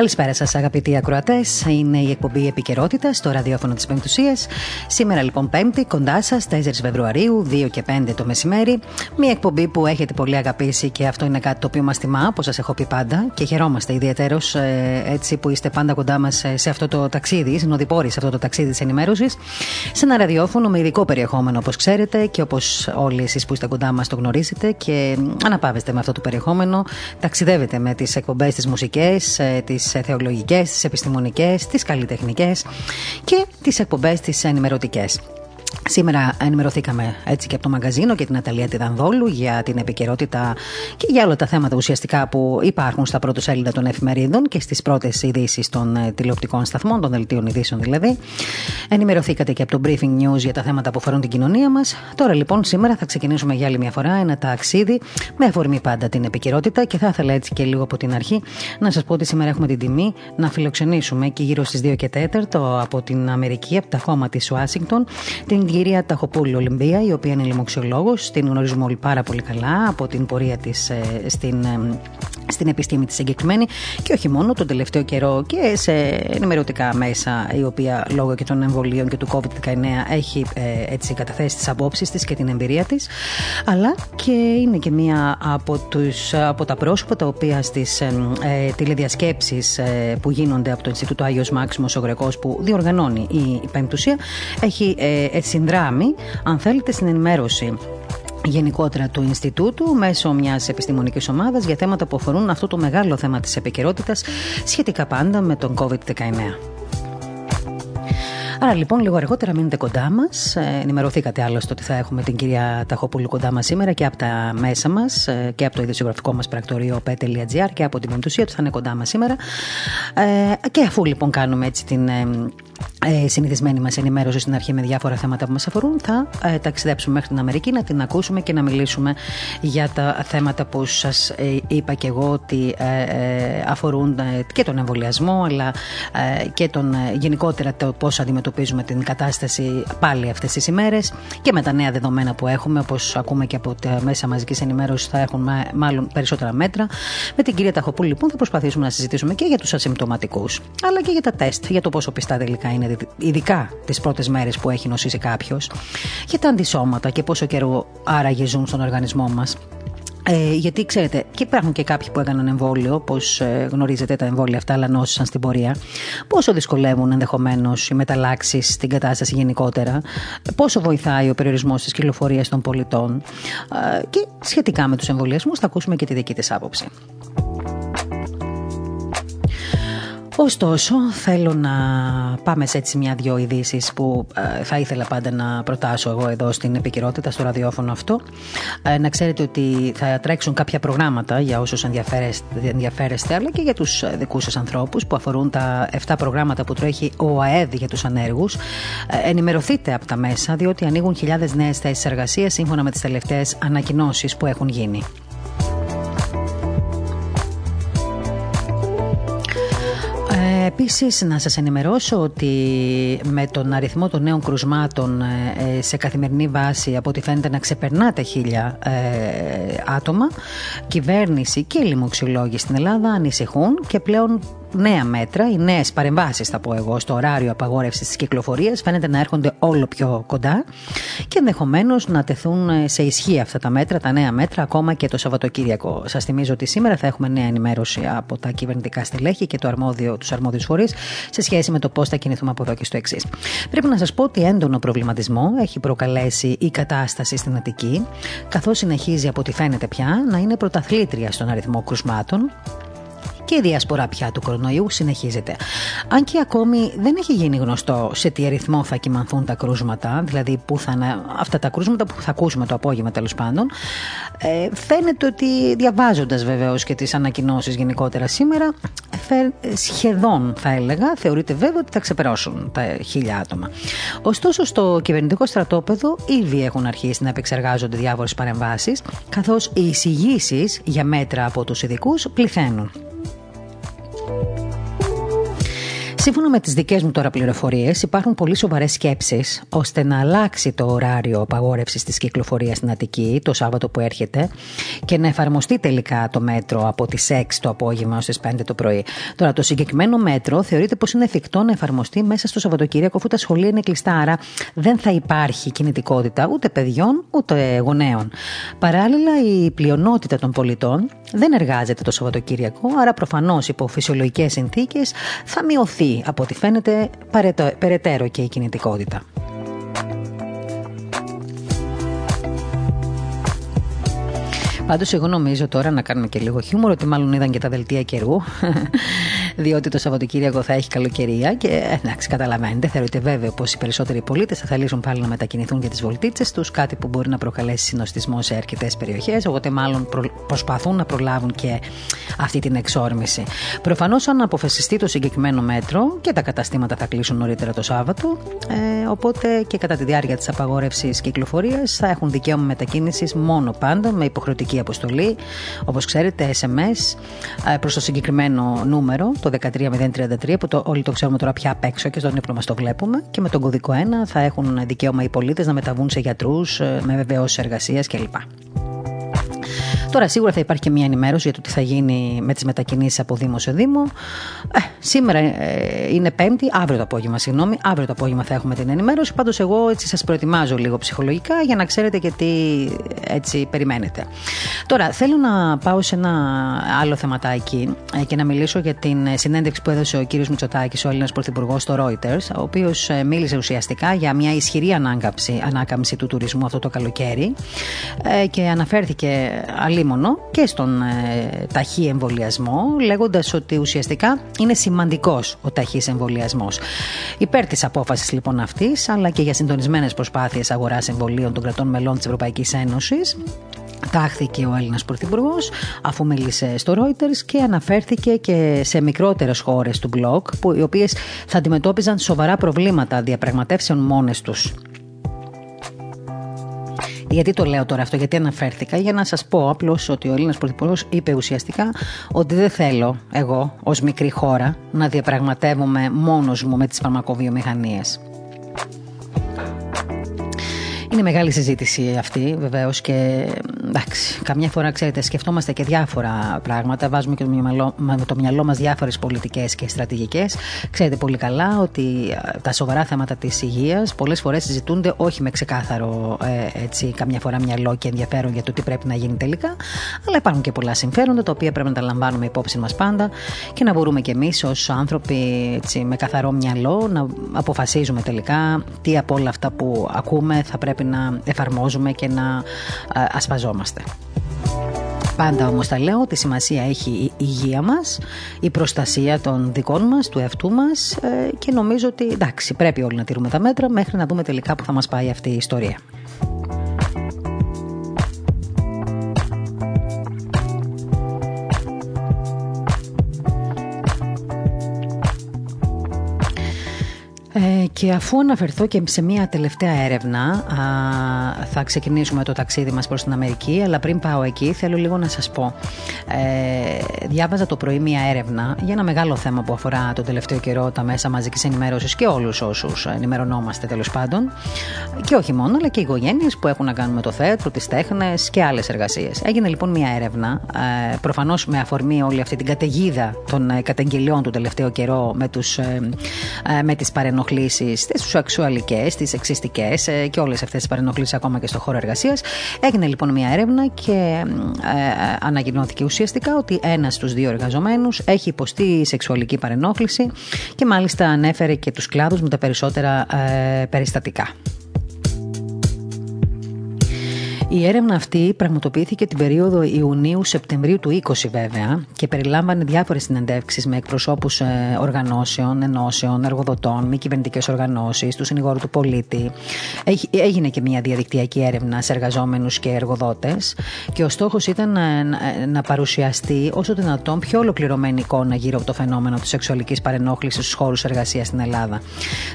Καλησπέρα σας, αγαπητοί ακροατές. Είναι η εκπομπή Επικαιρότητα στο ραδιόφωνο της Πεμπτουσίας. Σήμερα, λοιπόν, Πέμπτη, κοντά σας, 4 Φεβρουαρίου, 2 και 5 το μεσημέρι. Μια εκπομπή που έχετε πολύ αγαπήσει και αυτό είναι κάτι το οποίο μας τιμά, όπως σας έχω πει πάντα. Και χαιρόμαστε ιδιαίτερως ε, έτσι που είστε πάντα κοντά μας ε, σε αυτό το ταξίδι, συνοδοιπόροι σε αυτό το ταξίδι της ενημέρωσης. Σε ένα ραδιόφωνο με ειδικό περιεχόμενο, όπως ξέρετε, και όπως όλοι εσείς που είστε κοντά μας το γνωρίζετε. Και αναπάβεστε με αυτό το περιεχόμενο, ταξιδεύετε με τις εκπομπές, τις μουσικές, ε, τις τις θεολογικές, τις επιστημονικές, τις καλλιτεχνικές και τις εκπομπές τις ενημερωτικές. Σήμερα ενημερωθήκαμε έτσι και από το μαγκαζίνο και την Αταλία Τιδανδόλου για την επικαιρότητα και για όλα τα θέματα ουσιαστικά που υπάρχουν στα πρώτα σέλιδα των εφημερίδων και στις πρώτες ειδήσεις των ε, τηλεοπτικών σταθμών, των δελτίων ειδήσεων δηλαδή. Ενημερωθήκατε και από το Briefing News για τα θέματα που αφορούν την κοινωνία μας. Τώρα λοιπόν, σήμερα θα ξεκινήσουμε για άλλη μια φορά ένα ταξίδι με αφορμή πάντα την επικαιρότητα και θα ήθελα έτσι και λίγο από την αρχή να σας πω ότι σήμερα έχουμε την τιμή να φιλοξενήσουμε και γύρω στις 2 και 4 από την Αμερική, από τα χώμα της Ουάσιγκτον, την κυρία Ταχοπούλη Ολυμπία, η οποία είναι λοιμοξιολόγος. Την γνωρίζουμε όλοι πάρα πολύ καλά από την πορεία της ε, στην, ε, στην επιστήμη της συγκεκριμένη και όχι μόνο τον τελευταίο καιρό και σε ενημερωτικά μέσα, η οποία λόγω και των εμβολίων και του COVID-19 έχει ε, έτσι καταθέσει τις απόψεις της και την εμπειρία της. Αλλά και είναι και μία από, τους, από τα πρόσωπα τα οποία στις ε, ε, τηλεδιασκέψεις ε, που γίνονται από το Ινστιτούτο Άγιος Μάξιμος ο Γρεκός που διοργανώνει η, η Πεμπτουσία έχει ε, συνδράμει, αν θέλετε, στην ενημέρωση γενικότερα του Ινστιτούτου μέσω μιας επιστημονικής ομάδας για θέματα που αφορούν αυτό το μεγάλο θέμα της επικαιρότητας σχετικά πάντα με τον COVID-19. Άρα λοιπόν, λίγο αργότερα μείνετε κοντά μας. Ε, ενημερωθήκατε άλλωστε ότι θα έχουμε την κυρία Ταχοπούλου κοντά μας σήμερα και από τα μέσα μας ε, και από το ειδησιογραφικό μας πρακτορείο pet.gr και από την Μεντουσία του θα είναι κοντά μας σήμερα. Ε, και αφού λοιπόν κάνουμε έτσι την ε, συνηθισμένη μας ενημέρωση στην αρχή με διάφορα θέματα που μας αφορούν, θα ε, ταξιδέψουμε μέχρι την Αμερική να την ακούσουμε και να μιλήσουμε για τα θέματα που σας ε, είπα και εγώ ότι ε, ε, αφορούν και τον εμβολιασμό, αλλά και τον γενικότερα το πώς αντιμετωπίζουμε την κατάσταση πάλι αυτές τις ημέρες και με τα νέα δεδομένα που έχουμε, όπως ακούμε και από τα μέσα μαζικής ενημέρωσης, θα έχουν μάλλον περισσότερα μέτρα. Με την κυρία Ταχοπούλη, λοιπόν, θα προσπαθήσουμε να συζητήσουμε και για τους ασυμπτωματικούς, αλλά και για τα τεστ, για το πόσο πιστά τελικά είναι, ειδικά τις πρώτες μέρες που έχει νοσήσει κάποιος, για τα αντισώματα και πόσο καιρό άραγε ζουν στον οργανισμό μας. Ε, γιατί ξέρετε, και υπάρχουν και κάποιοι που έκαναν εμβόλιο, όπω ε, γνωρίζετε τα εμβόλια αυτά, αλλά νόσησαν στην πορεία. Πόσο δυσκολεύουν ενδεχομένως οι μεταλλάξεις στην κατάσταση γενικότερα, πόσο βοηθάει ο περιορισμός της κυκλοφορίας των πολιτών. Ε, και σχετικά με τους εμβολιασμούς, θα ακούσουμε και τη δική της άποψη. Ωστόσο, θέλω να πάμε σε έτσι μια-δυο ειδήσεις που ε, θα ήθελα πάντα να προτάσω εγώ εδώ στην επικαιρότητα, στο ραδιόφωνο αυτό. Ε, να ξέρετε ότι θα τρέξουν κάποια προγράμματα για όσους ενδιαφέρεστε, αλλά και για τους δικούς σας ανθρώπους που αφορούν τα 7 προγράμματα που τρέχει ο ΑΕΔ για τους ανέργους. Ε, ενημερωθείτε από τα μέσα, διότι ανοίγουν χιλιάδες νέες θέσεις εργασίας σύμφωνα με τις τελευταίες ανακοινώσεις που έχουν γίνει. Επίσης, να σας ενημερώσω ότι με τον αριθμό των νέων κρουσμάτων ε, σε καθημερινή βάση, από ό,τι φαίνεται να ξεπερνά τα χίλια ε, άτομα, κυβέρνηση και λοιμοξιολόγοι στην Ελλάδα ανησυχούν και πλέον νέα μέτρα, οι νέες παρεμβάσεις, θα πω εγώ, στο ωράριο απαγόρευσης της κυκλοφορίας φαίνεται να έρχονται όλο πιο κοντά και ενδεχομένως να τεθούν σε ισχύ αυτά τα μέτρα, τα νέα μέτρα, ακόμα και το Σαββατοκύριακο. Σας θυμίζω ότι σήμερα θα έχουμε νέα ενημέρωση από τα κυβερνητικά στελέχη και το αρμόδιο, τους αρμόδιους φορείς σε σχέση με το πώς θα κινηθούμε από εδώ και στο εξής. Πρέπει να σας πω ότι έντονο προβληματισμό έχει προκαλέσει η κατάσταση στην Αττική, καθώς συνεχίζει από ό,τι φαίνεται πια να είναι πρωταθλήτρια στον αριθμό κρουσμάτων και η διασπορά πια του κορονοϊού συνεχίζεται. Αν και ακόμη δεν έχει γίνει γνωστό σε τι αριθμό θα κοιμανθούν τα κρούσματα, δηλαδή που θα είναι αυτά τα κρούσματα που θα ακούσουμε το απόγευμα τέλος πάντων, ε, φαίνεται ότι διαβάζοντας βεβαίως και τις ανακοινώσεις γενικότερα σήμερα, σχεδόν θα έλεγα, θεωρείται βέβαια ότι θα ξεπεράσουν τα χίλια άτομα. Ωστόσο, στο κυβερνητικό στρατόπεδο ήδη έχουν αρχίσει να επεξεργάζονται διάφορες παρεμβάσεις, καθώς οι εισηγήσεις για μέτρα από τους ειδικούς πληθαίνουν. Bye. Σύμφωνα με τις δικές μου τώρα πληροφορίες, υπάρχουν πολύ σοβαρές σκέψεις ώστε να αλλάξει το ωράριο απαγόρευσης της κυκλοφορίας στην Αττική το Σάββατο που έρχεται και να εφαρμοστεί τελικά το μέτρο από τις 6 το απόγευμα ως τις 5 το πρωί. Τώρα, το συγκεκριμένο μέτρο θεωρείται πως είναι εφικτό να εφαρμοστεί μέσα στο Σαββατοκύριακο, αφού τα σχολεία είναι κλειστά, άρα δεν θα υπάρχει κινητικότητα ούτε παιδιών ούτε γονέων. Παράλληλα, η πλειονότητα των πολιτών δεν εργάζεται το Σαββατοκύριακο, άρα προφανώς υπό φυσιολογικές συνθήκες θα μειωθεί από ό,τι φαίνεται περαιτέρω και η κινητικότητα. Πάντως, εγώ νομίζω τώρα να κάνουμε και λίγο χιούμορ ότι μάλλον είδαν και τα δελτία καιρού. Διότι το Σαββατοκύριακο θα έχει καλοκαιρία και εντάξει, καταλαβαίνετε, θεωρείται βέβαιο πως οι περισσότεροι πολίτες θα θελήσουν πάλι να μετακινηθούν για τις βολτίτσες τους, κάτι που μπορεί να προκαλέσει συνοστισμό σε αρκετές περιοχές. Οπότε, μάλλον προσπαθούν να προλάβουν και αυτή την εξόρμηση. Προφανώς, αν αποφασιστεί το συγκεκριμένο μέτρο και τα καταστήματα θα κλείσουν νωρίτερα το Σάββατο, ε, οπότε και κατά τη διάρκεια της απαγόρευσης κυκλοφορίας θα έχουν δικαίωμα μετακίνησης μόνο πάντα με υποχρεωτική αποστολή, όπως ξέρετε, SMS ε, προς το συγκεκριμένο νούμερο, το 13033, που το, όλοι το ξέρουμε τώρα πια απ' έξω και στον ύπνο μας το βλέπουμε. Και με τον κωδικό 1 θα έχουν δικαίωμα οι πολίτες να μεταβούν σε γιατρούς ε, με βεβαιώσεις εργασίας κλπ. Τώρα σίγουρα θα υπάρχει και μια ενημέρωση για το τι θα γίνει με τις μετακινήσεις από Δήμο σε Δήμο. Ε, σήμερα ε, είναι Πέμπτη, αύριο το απόγευμα, συγγνώμη. Αύριο το απόγευμα θα έχουμε την ενημέρωση. Πάντως, εγώ έτσι σας προετοιμάζω λίγο ψυχολογικά για να ξέρετε και τι έτσι περιμένετε. Τώρα, θέλω να πάω σε ένα άλλο θεματάκι ε, και να μιλήσω για την συνέντευξη που έδωσε ο κύριος Μητσοτάκης, ο Έλληνας Πρωθυπουργός, στο Reuters, ο οποίος ε, μίλησε ουσιαστικά για μια ισχυρή ανάκαμψη, ανάκαμψη του τουρισμού αυτό το καλοκαίρι και αναφέρθηκε και στον ε, ταχύ εμβολιασμό, λέγοντας ότι ουσιαστικά είναι σημαντικός ο ταχύς εμβολιασμός. Υπέρ της απόφασης λοιπόν αυτής, αλλά και για συντονισμένες προσπάθειες αγοράς εμβολίων των κρατών μελών της Ευρωπαϊκής Ένωσης, τάχθηκε ο Έλληνας Πρωθυπουργός αφού μίλησε στο Reuters και αναφέρθηκε και σε μικρότερες χώρες του μπλοκ, οι οποίες θα αντιμετώπιζαν σοβαρά προβλήματα διαπραγματεύσεων μόνες τους γιατί το λέω τώρα αυτό, γιατί αναφέρθηκα, για να σας πω απλώς ότι ο Έλληνας Πρωθυπουργός είπε ουσιαστικά ότι δεν θέλω εγώ ως μικρή χώρα να διαπραγματεύομαι μόνος μου με τις φαρμακοβιομηχανίες. Είναι μεγάλη συζήτηση αυτή βεβαίως και εντάξει, καμιά φορά ξέρετε, σκεφτόμαστε και διάφορα πράγματα. Βάζουμε και το μυαλό, με το μυαλό μας διάφορες πολιτικές και στρατηγικές. Ξέρετε πολύ καλά ότι τα σοβαρά θέματα της υγείας πολλές φορές συζητούνται όχι με ξεκάθαρο ε, έτσι, καμιά φορά μυαλό και ενδιαφέρον για το τι πρέπει να γίνει τελικά, αλλά υπάρχουν και πολλά συμφέροντα τα οποία πρέπει να τα λαμβάνουμε υπόψη μας πάντα και να μπορούμε κι εμείς ως άνθρωποι έτσι, με καθαρό μυαλό να αποφασίζουμε τελικά τι από όλα αυτά που ακούμε θα πρέπει να εφαρμόζουμε και να ασπαζόμαστε. Πάντα όμως τα λέω ότι σημασία έχει η υγεία μας, η προστασία των δικών μας, του εαυτού μας ε, και νομίζω ότι εντάξει πρέπει όλοι να τηρούμε τα μέτρα μέχρι να δούμε τελικά που θα μας πάει αυτή η ιστορία. Ε, και αφού αναφερθώ και σε μια τελευταία έρευνα, α, θα ξεκινήσουμε το ταξίδι μας προς την Αμερική, αλλά πριν πάω εκεί θέλω λίγο να σας πω. Ε, διάβαζα το πρωί μια έρευνα για ένα μεγάλο θέμα που αφορά τον τελευταίο καιρό τα μέσα μαζικής ενημέρωσης και όλους όσους ενημερωνόμαστε τέλος πάντων. Και όχι μόνο, αλλά και οι οικογένειες που έχουν να κάνουν με το θέατρο, τις τέχνες και άλλες εργασίες. Έγινε λοιπόν μια έρευνα, ε, προφανώς με αφορμή όλη αυτή την καταιγίδα των ε, καταγγελιών του τελευταίο καιρό με, τους, ε, ε με τις παρενοχλήσεις, τι σεξουαλικές, τι εξιστικέ ε, και όλες αυτές τις παρενοχλήσεις ακόμα και στο χώρο εργασίας. Έγινε λοιπόν μια έρευνα και ε, ε, ανακοινώθηκε ουσιαστικά ότι ένας στους δύο εργαζομένους έχει υποστεί σεξουαλική παρενόχληση και μάλιστα ανέφερε και τους κλάδους με τα περισσότερα περιστατικά. Η έρευνα αυτή πραγματοποιήθηκε την περίοδο Ιουνίου-Σεπτεμβρίου του 20 βέβαια και περιλάμβανε διάφορες συνεντεύξεις με εκπροσώπους ε, οργανώσεων, ενώσεων, εργοδοτών, μη κυβερνητικές οργανώσεις, του συνηγόρου του πολίτη. Έγινε και μια διαδικτυακή έρευνα σε εργαζόμενους και εργοδότες και ο στόχος ήταν να, να παρουσιαστεί όσο δυνατόν πιο ολοκληρωμένη εικόνα γύρω από το φαινόμενο της σεξουαλικής παρενόχλησης στους χώρους εργασίας στην Ελλάδα.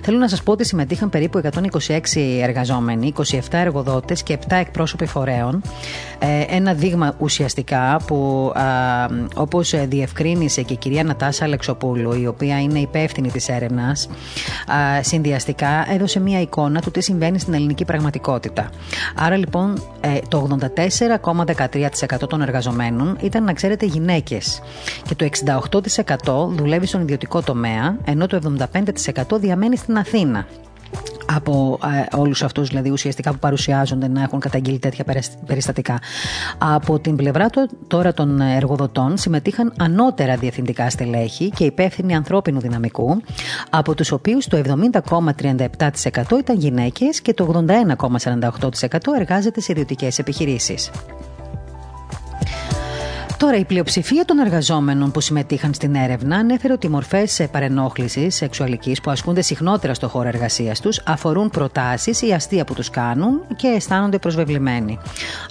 Θέλω να σας πω ότι συμμετείχαν περίπου 126 εργαζόμενοι, 27 εργοδότες και 7 εκπρόσωποι φορέων. Ε, ένα δείγμα ουσιαστικά που όπως διευκρίνησε και η κυρία Νατάσα Αλεξοπούλου, η οποία είναι υπεύθυνη της έρευνας, συνδυαστικά έδωσε μια εικόνα του τι συμβαίνει στην ελληνική πραγματικότητα. Άρα λοιπόν ε, το 84,13% των εργαζομένων ήταν να ξέρετε γυναίκες και το 68% δουλεύει στον ιδιωτικό τομέα ενώ το 75% διαμένει στην Αθήνα από ε, όλους αυτούς δηλαδή ουσιαστικά που παρουσιάζονται να έχουν καταγγείλει τέτοια περιστατικά. Από την πλευρά του, τώρα των εργοδοτών συμμετείχαν ανώτερα διευθυντικά στελέχη και υπεύθυνοι ανθρώπινου δυναμικού, από τους οποίους το 70,37% ήταν γυναίκες και το 81,48% εργάζεται σε ιδιωτικές επιχειρήσεις. Τώρα, η πλειοψηφία των εργαζόμενων που συμμετείχαν στην έρευνα ανέφερε ότι οι μορφές παρενόχλησης σεξουαλικής που ασκούνται συχνότερα στο χώρο εργασίας τους αφορούν προτάσεις ή αστεία που τους κάνουν και αισθάνονται προσβεβλημένοι.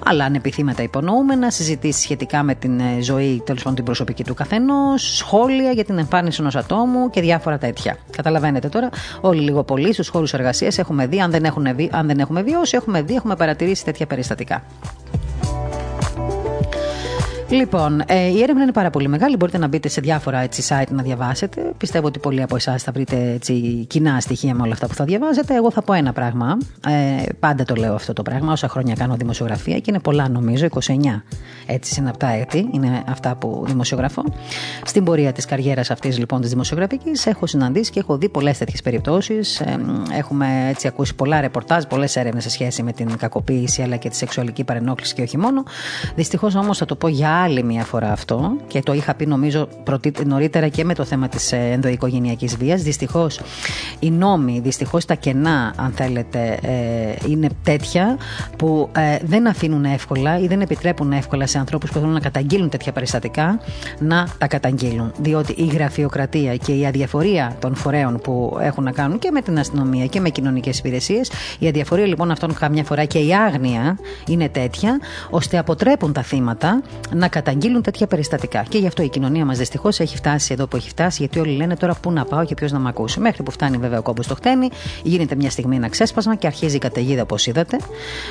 Αλλά ανεπιθύματα υπονοούμενα, συζητήσεις σχετικά με την ε, ζωή, τέλος πάντων την προσωπική του καθενός, σχόλια για την εμφάνιση ενός ατόμου και διάφορα τέτοια. Καταλαβαίνετε τώρα, όλοι λίγο πολύ στους χώρους εργασίας έχουμε δει, αν δεν, αν δεν έχουμε βιώσει, έχουμε δει, έχουμε παρατηρήσει τέτοια περιστατικά. Λοιπόν, ε, η έρευνα είναι πάρα πολύ μεγάλη. Μπορείτε να μπείτε σε διάφορα έτσι, site να διαβάσετε. Πιστεύω ότι πολλοί από εσάς θα βρείτε έτσι, κοινά στοιχεία με όλα αυτά που θα διαβάζετε. Εγώ θα πω ένα πράγμα. Ε, πάντα το λέω αυτό το πράγμα. Όσα χρόνια κάνω δημοσιογραφία και είναι πολλά νομίζω, 29 έτσι συναπτά έτη. Είναι αυτά που δημοσιογραφώ. Στην πορεία της καριέρας αυτής λοιπόν της δημοσιογραφικής έχω συναντήσει και έχω δει πολλές τέτοιες περιπτώσεις. Ε, έχουμε έτσι ακούσει πολλά ρεπορτάζ, πολλές έρευνες σε σχέση με την κακοποίηση αλλά και τη σεξουαλική παρενόχληση και όχι μόνο. Δυστυχώς όμως θα το πω για άλλη μια φορά αυτό και το είχα πει νομίζω νωρίτερα και με το θέμα της ε, ενδοοικογενειακής βίας. Δυστυχώς οι νόμοι, δυστυχώς τα κενά αν θέλετε ε, είναι τέτοια που ε, δεν αφήνουν εύκολα ή δεν επιτρέπουν εύκολα σε ανθρώπους που θέλουν να καταγγείλουν τέτοια περιστατικά να τα καταγγείλουν. Διότι η γραφειοκρατία και η αδιαφορία των φορέων που έχουν να κάνουν και με την αστυνομία και με κοινωνικές υπηρεσίες, η αδιαφορία λοιπόν αυτών καμιά φορά και η άγνοια είναι τέτοια ώστε αποτρέπουν τα θύματα να καταγγείλουν τέτοια περιστατικά. Και γι' αυτό η κοινωνία μας δυστυχώς έχει φτάσει εδώ που έχει φτάσει, γιατί όλοι λένε τώρα πού να πάω και ποιος να με ακούσει. Μέχρι που φτάνει βέβαια ο κόμπος στο χτένι, γίνεται μια στιγμή ένα ξέσπασμα και αρχίζει η καταιγίδα όπως είδατε.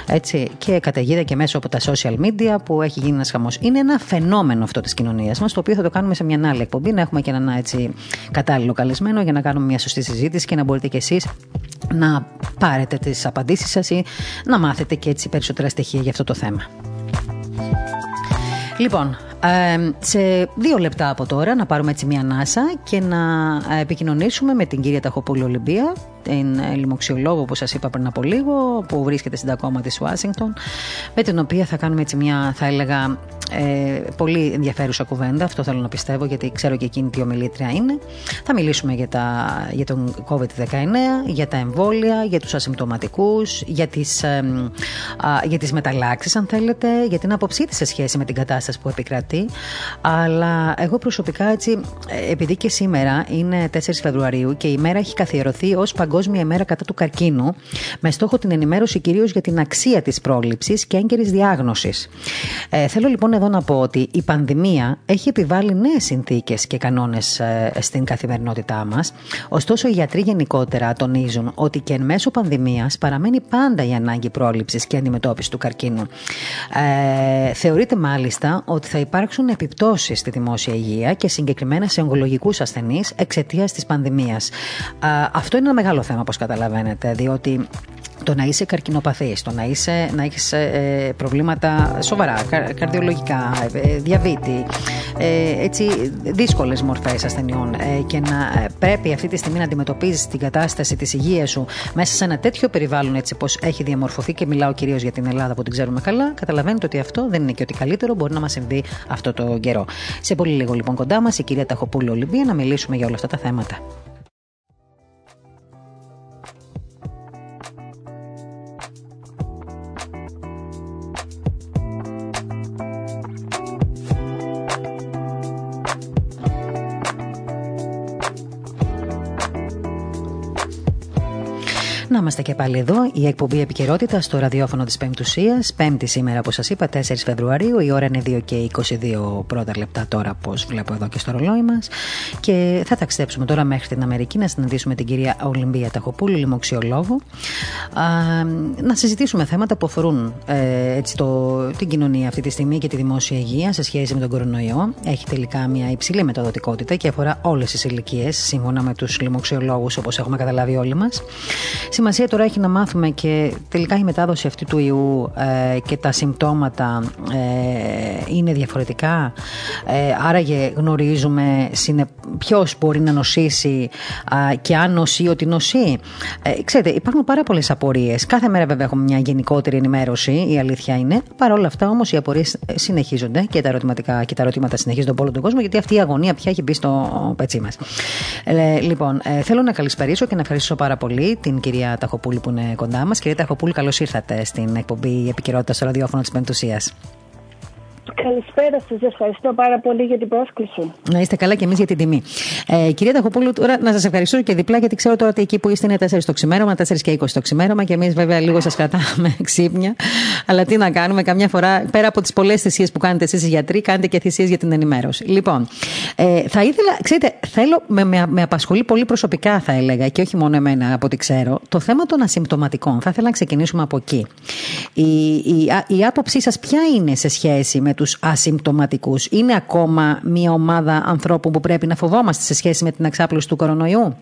Έτσι, και καταιγίδα και μέσω από τα social media που έχει γίνει ένας χαμός. Είναι ένα φαινόμενο αυτό της κοινωνίας μας, το οποίο θα το κάνουμε σε μια άλλη εκπομπή, να έχουμε και έναν έτσι κατάλληλο καλεσμένο για να κάνουμε μια σωστή συζήτηση και να μπορείτε κι εσείς να πάρετε τις απαντήσεις σας ή να μάθετε και έτσι περισσότερα στοιχεία για αυτό το θέμα. Λοιπόν, σε δύο λεπτά από τώρα να πάρουμε έτσι μια ανάσα και να επικοινωνήσουμε με την κυρία Ταχοπούλου Ολυμπία, την λοιμοξιολόγο που σας είπα πριν από λίγο, που βρίσκεται στην τακόμα της Ουάσιγκτον, με την οποία θα κάνουμε έτσι μια, θα έλεγα, ε, πολύ ενδιαφέρουσα κουβέντα. Αυτό θέλω να πιστεύω, γιατί ξέρω και εκείνη τι ομιλήτρια είναι. Θα μιλήσουμε για, τα, για τον COVID-19, για τα εμβόλια, για τους ασυμπτωματικούς, για τις, ε, για τις μεταλλάξεις, αν θέλετε, για την άποψή της σε σχέση με την κατάσταση που επικρατεί. Αλλά εγώ προσωπικά έτσι, επειδή και σήμερα είναι 4 Φεβρουαρίου και η μέρα έχει καθιερωθεί ως Παγκόσμια ημέρα κατά του καρκίνου, με στόχο την ενημέρωση κυρίως για την αξία της πρόληψης και έγκαιρης διάγνωσης. Ε, θέλω λοιπόν εδώ να πω ότι η πανδημία έχει επιβάλει νέες συνθήκες και κανόνες ε, στην καθημερινότητά μας. Ωστόσο, οι γιατροί γενικότερα τονίζουν ότι και εν μέσω πανδημίας παραμένει πάντα η ανάγκη πρόληψης και αντιμετώπισης του καρκίνου. Ε, θεωρείται μάλιστα ότι θα υπάρξουν επιπτώσεις στη δημόσια υγεία και συγκεκριμένα σε ογκολογικούς ασθενείς εξαιτίας της πανδημίας. Ε, αυτό είναι ένα μεγάλο θέμα, όπως καταλαβαίνετε, διότι το να είσαι καρκινοπαθής, το να, είσαι, να έχεις ε, προβλήματα σοβαρά, καρδιολογικά, ε, διαβήτη, ε, έτσι δύσκολες μορφές ασθενειών ε, και να πρέπει αυτή τη στιγμή να αντιμετωπίζεις την κατάσταση της υγείας σου μέσα σε ένα τέτοιο περιβάλλον έτσι πως έχει διαμορφωθεί και μιλάω κυρίως για την Ελλάδα που την ξέρουμε καλά, καταλαβαίνετε ότι αυτό δεν είναι και ότι καλύτερο μπορεί να μας συμβεί αυτό το καιρό. Σε πολύ λίγο λοιπόν κοντά μας η κυρία Ταχοπούλου Ολυμπία να μιλήσουμε για όλα αυτά τα θέματα. Είμαστε και πάλι εδώ. Η εκπομπή επικαιρότητα στο ραδιόφωνο της Πεμπτουσία. Πέμπτη σήμερα, όπως σας είπα, 4 Φεβρουαρίου. Η ώρα είναι 2 και 22 πρώτα λεπτά τώρα, όπως βλέπω εδώ και στο ρολόι μας. Και θα ταξιδέψουμε τώρα μέχρι την Αμερική να συναντήσουμε την κυρία Ολυμπία Ταχοπούλου, λοιμοξιολόγο. να συζητήσουμε θέματα που αφορούν ε, έτσι, το, την κοινωνία αυτή τη στιγμή και τη δημόσια υγεία σε σχέση με τον κορονοϊό. Έχει τελικά μια υψηλή μεταδοτικότητα και αφορά όλες τις ηλικίες, σύμφωνα με τους λοιμοξιολόγους, όπως έχουμε καταλάβει όλοι μας. Σημασία τώρα έχει να μάθουμε και τελικά η μετάδοση αυτή του ιού ε, και τα συμπτώματα ε, είναι διαφορετικά. Ε, άραγε γνωρίζουμε ποιος μπορεί να νοσήσει και αν νοσεί ότι νοσεί. Ε, ξέρετε, υπάρχουν πάρα πολλές απορίες. Κάθε μέρα βέβαια έχουμε μια γενικότερη ενημέρωση, η αλήθεια είναι. Παρ' όλα αυτά όμως οι απορίες συνεχίζονται και τα ερωτηματικά και τα ερωτήματα συνεχίζονται από όλο τον κόσμο, γιατί αυτή η αγωνία πια έχει μπει στο πετσί μας. Ε, λοιπόν, ε, θέλω να καλησπερίσω και να ευχαριστήσω πάρα πολύ την κυρία Ταχοπούλη που είναι κοντά μας. Κυρία Ταχοπούλη, καλώς ήρθατε στην εκπομπή Επικαιρότητα στο ραδιόφωνο της Πεντουσία. Καλησπέρα σας. Ευχαριστώ πάρα πολύ για την πρόσκληση. Να είστε καλά και εμείς για την τιμή. Ε, κυρία Ταχοπούλου, τώρα να σας ευχαριστώ και διπλά, γιατί ξέρω τώρα ότι εκεί που είστε είναι 4 το ξημέρωμα, 4 και 20 το ξημέρωμα και εμείς βέβαια λίγο σας κρατάμε ξύπνια. Αλλά τι να κάνουμε, καμιά φορά πέρα από τις πολλές θυσίες που κάνετε εσείς οι γιατροί, κάνετε και θυσίες για την ενημέρωση. Λοιπόν, ε, θα ήθελα, ξέρετε, θέλω, με, με, με απασχολεί πολύ προσωπικά θα έλεγα και όχι μόνο εμένα από ό,τι ξέρω, το θέμα των ασυμπτωματικών. Θα ήθελα να ξεκινήσουμε από εκεί. Η, η, η, η άποψή σας ποια είναι σε σχέση με τους ασυμπτωματικούς. Είναι ακόμα μια ομάδα ανθρώπων που πρέπει να φοβόμαστε σε σχέση με την εξάπλωση του κορονοϊού;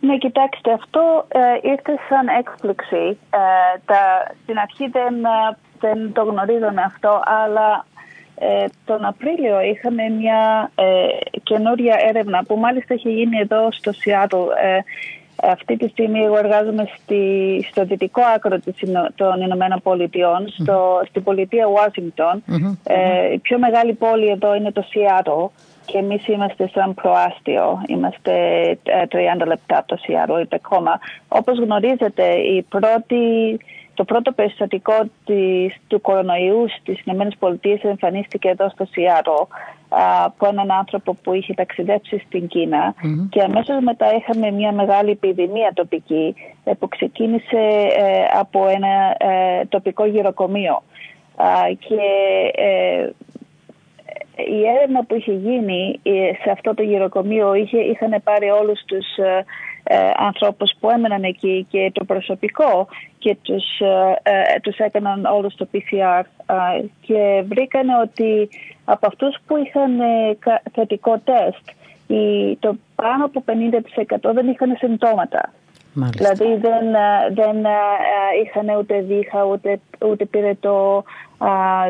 Ναι, κοιτάξτε, αυτό ε, ήρθε σαν έκπληξη. Ε, τα, στην αρχή δεν, ε, δεν το γνωρίζαμε αυτό, αλλά ε, τον Απρίλιο είχαμε μια ε, καινούρια έρευνα που μάλιστα είχε γίνει εδώ στο Σιάτλ. Αυτή τη στιγμή εγώ εργάζομαι στη, στο δυτικό άκρο των Ηνωμένων Πολιτειών, στο, στην πολιτεία Ουάσιγκτον. Ε, η πιο μεγάλη πόλη εδώ είναι το Σιάτο και εμείς είμαστε σαν προάστιο, είμαστε 30 ε, λεπτά από το Σιάτο ή ακόμα. Όπως γνωρίζετε, η πρώτη το πρώτο περιστατικό της, του κορονοϊού στις ΗΠΑ εμφανίστηκε εδώ στο Σιάτο από έναν άνθρωπο που είχε ταξιδέψει στην κινα και αμέσως μετά είχαμε μια μεγάλη επιδημία τοπική ε, που ξεκίνησε ε, από ένα ε, τοπικό γυροκομείο. Και η έρευνα που είχε γίνει σε αυτό το γυροκομείο είχε, είχαν πάρει όλους τους ε, ανθρώπους που έμεναν εκεί και το προσωπικό και τους, ε, ε, τους έκαναν όλους το PCR και βρήκαν ότι από αυτούς που είχαν θετικό τεστ το πάνω από 50% δεν είχαν συμπτώματα. Μάλιστα. Δηλαδή δεν, δεν είχαν ούτε δίχα, ούτε, ούτε πυρετό,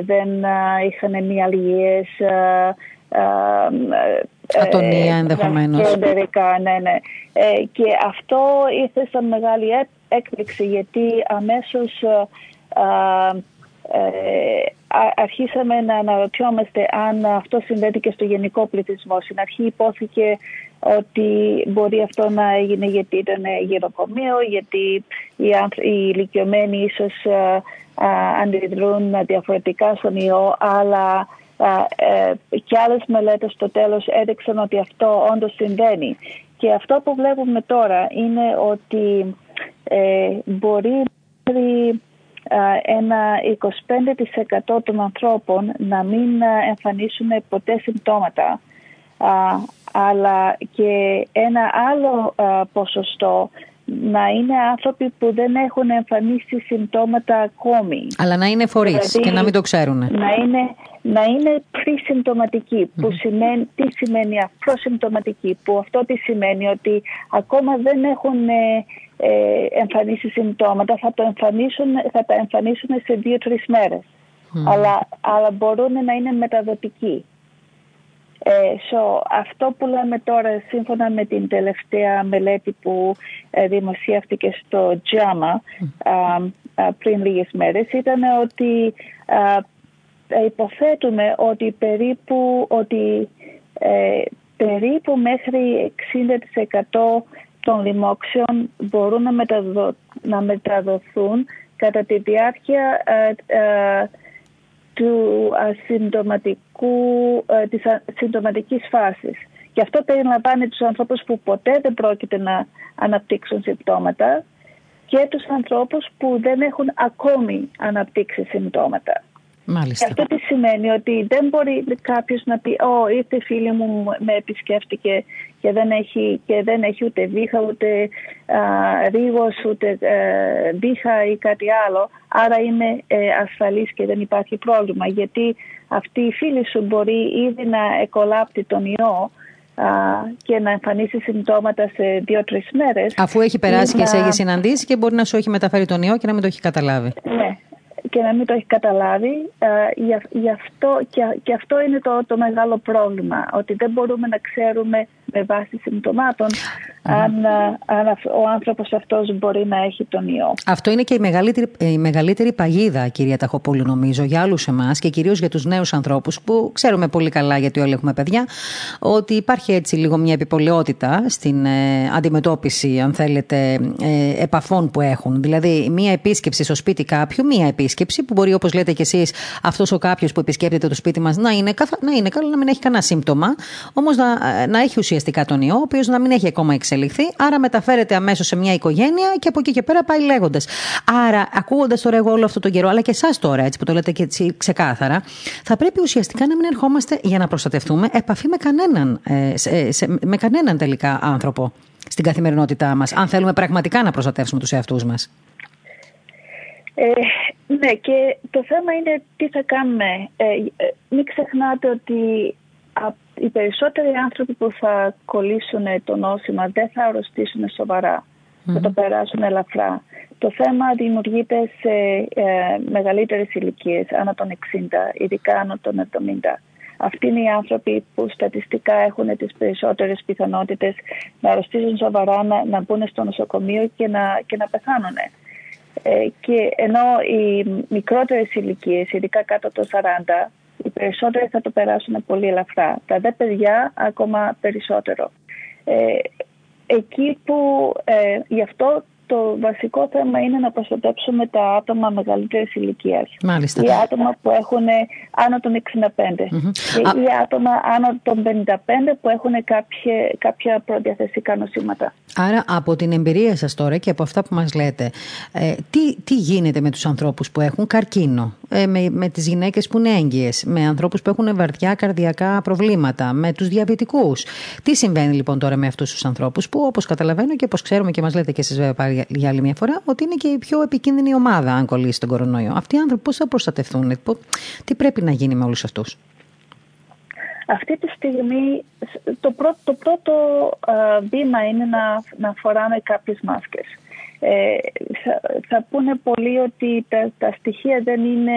δεν είχαν μυαλιές, Ατονία ενδεχομένως. ναι, ναι. Ε, και αυτό ήρθε σαν μεγάλη έκπληξη γιατί αμέσως ε, ε, αρχίσαμε να αναρωτιόμαστε αν αυτό συμβαίνει και στο γενικό πληθυσμό. Στην αρχή υπόθηκε ότι μπορεί αυτό να έγινε γιατί ήταν γεροκομείο, γιατί οι, οι ηλικιωμένοι ίσως αντιδρούν διαφορετικά στον ιό, αλλά ε, και άλλες μελέτες στο τέλος έδειξαν ότι αυτό όντως συμβαίνει. Και αυτό που βλέπουμε τώρα είναι ότι ε, μπορεί ένα 25% των ανθρώπων να μην εμφανίσουν ποτέ συμπτώματα αλλά και ένα άλλο ποσοστό να είναι άνθρωποι που δεν έχουν εμφανίσει συμπτώματα ακόμη. Αλλά να είναι φορείς δηλαδή, και να μην το ξέρουν. Να είναι, να είναι Που σημαίνει, τι σημαίνει προσυμπτωματική, που αυτό τι σημαίνει ότι ακόμα δεν έχουν ε, ε εμφανίσει συμπτώματα, θα, το εμφανίσουν, θα τα εμφανίσουν σε δύο-τρεις μέρες. Αλλά, αλλά μπορούν να είναι μεταδοτικοί. Ε, so, αυτό που λέμε τώρα σύμφωνα με την τελευταία μελέτη που ε, δημοσιεύτηκε στο JAMA πριν λίγες μέρες ήταν ότι υποθέτουμε ότι περίπου, ότι, ε, περίπου μέχρι 60% των λοιμόξεων μπορούν να, μεταδο, να μεταδοθούν κατά τη διάρκεια του ασυντοματικού, της ασυντοματικής φάσης. Γι' αυτό περιλαμβάνει τους ανθρώπους που ποτέ δεν πρόκειται να αναπτύξουν συμπτώματα και τους ανθρώπους που δεν έχουν ακόμη αναπτύξει συμπτώματα. Μάλιστα. Και αυτό τι σημαίνει ότι δεν μπορεί κάποιος να πει «Ω, ήρθε η φίλη μου, με επισκέφτηκε και δεν έχει, και δεν έχει ούτε βήχα, ούτε α, ρίγος, ούτε ε, βήχα ή κάτι άλλο, άρα είμαι ε, ασφαλής και δεν υπάρχει πρόβλημα». Γιατί αυτή η φίλη σου μπορεί ήδη να εκολάπτει τον ιό και να εμφανίσει συμπτώματα σε δύο-τρεις μέρες. Αφού έχει περάσει και σε έχει συναντήσει και μπορεί να σου έχει μεταφέρει τον ιό και να μην το έχει καταλάβει. Ναι, και να μην το έχει καταλάβει. Ε, γι' αυτό, και, και αυτό είναι το, το μεγάλο πρόβλημα, ότι δεν μπορούμε να ξέρουμε με βάση συμπτωμάτων αν, αν ο άνθρωπος αυτός μπορεί να έχει τον ιό. Αυτό είναι και η μεγαλύτερη, η μεγαλύτερη παγίδα, κυρία Ταχοπούλου, νομίζω, για όλους εμάς και κυρίως για τους νέους ανθρώπους που ξέρουμε πολύ καλά, γιατί όλοι έχουμε παιδιά, ότι υπάρχει έτσι λίγο μια επιπολαιότητα στην ε, αντιμετώπιση, αν θέλετε, ε, επαφών που έχουν. Δηλαδή, μια επίσκεψη στο σπίτι κάποιου, μια επίσκεψη που μπορεί, όπως λέτε κι εσείς, αυτός ο κάποιος που επισκέπτεται το σπίτι μας να είναι, να είναι καλό, να μην έχει κανένα σύμπτωμα, όμως να, να έχει ουσιαστικά τον ιό, ο οποίος να μην έχει ακόμα εξελιχθεί, άρα μεταφέρεται αμέσως σε μια οικογένεια και από εκεί και πέρα πάει λέγοντας. Άρα, ακούγοντας τώρα εγώ όλο αυτό τον καιρό, αλλά και εσάς τώρα, έτσι που το λέτε και έτσι ξεκάθαρα, θα πρέπει ουσιαστικά να μην ερχόμαστε για να προστατευτούμε επαφή με κανέναν, ε, σε, σε, με κανέναν τελικά άνθρωπο στην καθημερινότητά μας, αν θέλουμε πραγματικά να προστατεύσουμε τους εαυτούς μας. Ε, ναι, και το θέμα είναι τι θα κάνουμε. Ε, ε μην ξεχνάτε ότι οι περισσότεροι άνθρωποι που θα κολλήσουν το νόσημα δεν θα αρρωστήσουν σοβαρά. Θα το περάσουν ελαφρά. Το θέμα δημιουργείται σε ε, μεγαλύτερες ηλικίες, άνω των 60, ειδικά άνω των 70. Αυτοί είναι οι άνθρωποι που στατιστικά έχουν τις περισσότερες πιθανότητες να αρρωστήσουν σοβαρά, να, να μπουν στο νοσοκομείο και να, και να πεθάνουν. Ε, και ενώ οι μικρότερες ηλικίες, ειδικά κάτω από το 40, οι περισσότεροι θα το περάσουν πολύ ελαφρά. Τα δε παιδιά ακόμα περισσότερο. Ε, εκεί που ε, γι' αυτό το βασικό θέμα είναι να προστατέψουμε τα άτομα μεγαλύτερης ηλικίας. Μάλιστα. Οι άτομα που έχουν άνω των 65. Mm-hmm. Ή άτομα άνω των 55 που έχουν κάποια, κάποια προδιαθεσικά νοσήματα. Άρα από την εμπειρία σας τώρα και από αυτά που μας λέτε, ε, τι, τι γίνεται με τους ανθρώπους που έχουν καρκίνο, ε, με, με τις γυναίκες που είναι έγκυες, με ανθρώπους που έχουν βαρδιά καρδιακά προβλήματα, με τους διαβητικούς. Τι συμβαίνει λοιπόν τώρα με αυτούς τους ανθρώπους που όπως καταλαβαίνω και όπως ξέρουμε και μας λέτε και εσείς βέβαια πάλι για άλλη μια φορά, ότι είναι και η πιο επικίνδυνη ομάδα αν κολλήσει τον κορονοϊό. Αυτοί οι άνθρωποι πώς θα προστατευτούν, τι πρέπει να γίνει με όλους αυτούς; Αυτή τη στιγμή το πρώτο, το πρώτο βήμα είναι να, να φοράμε κάποιες μάσκες. Ε, θα, θα πούνε πολλοί ότι τα, τα στοιχεία δεν είναι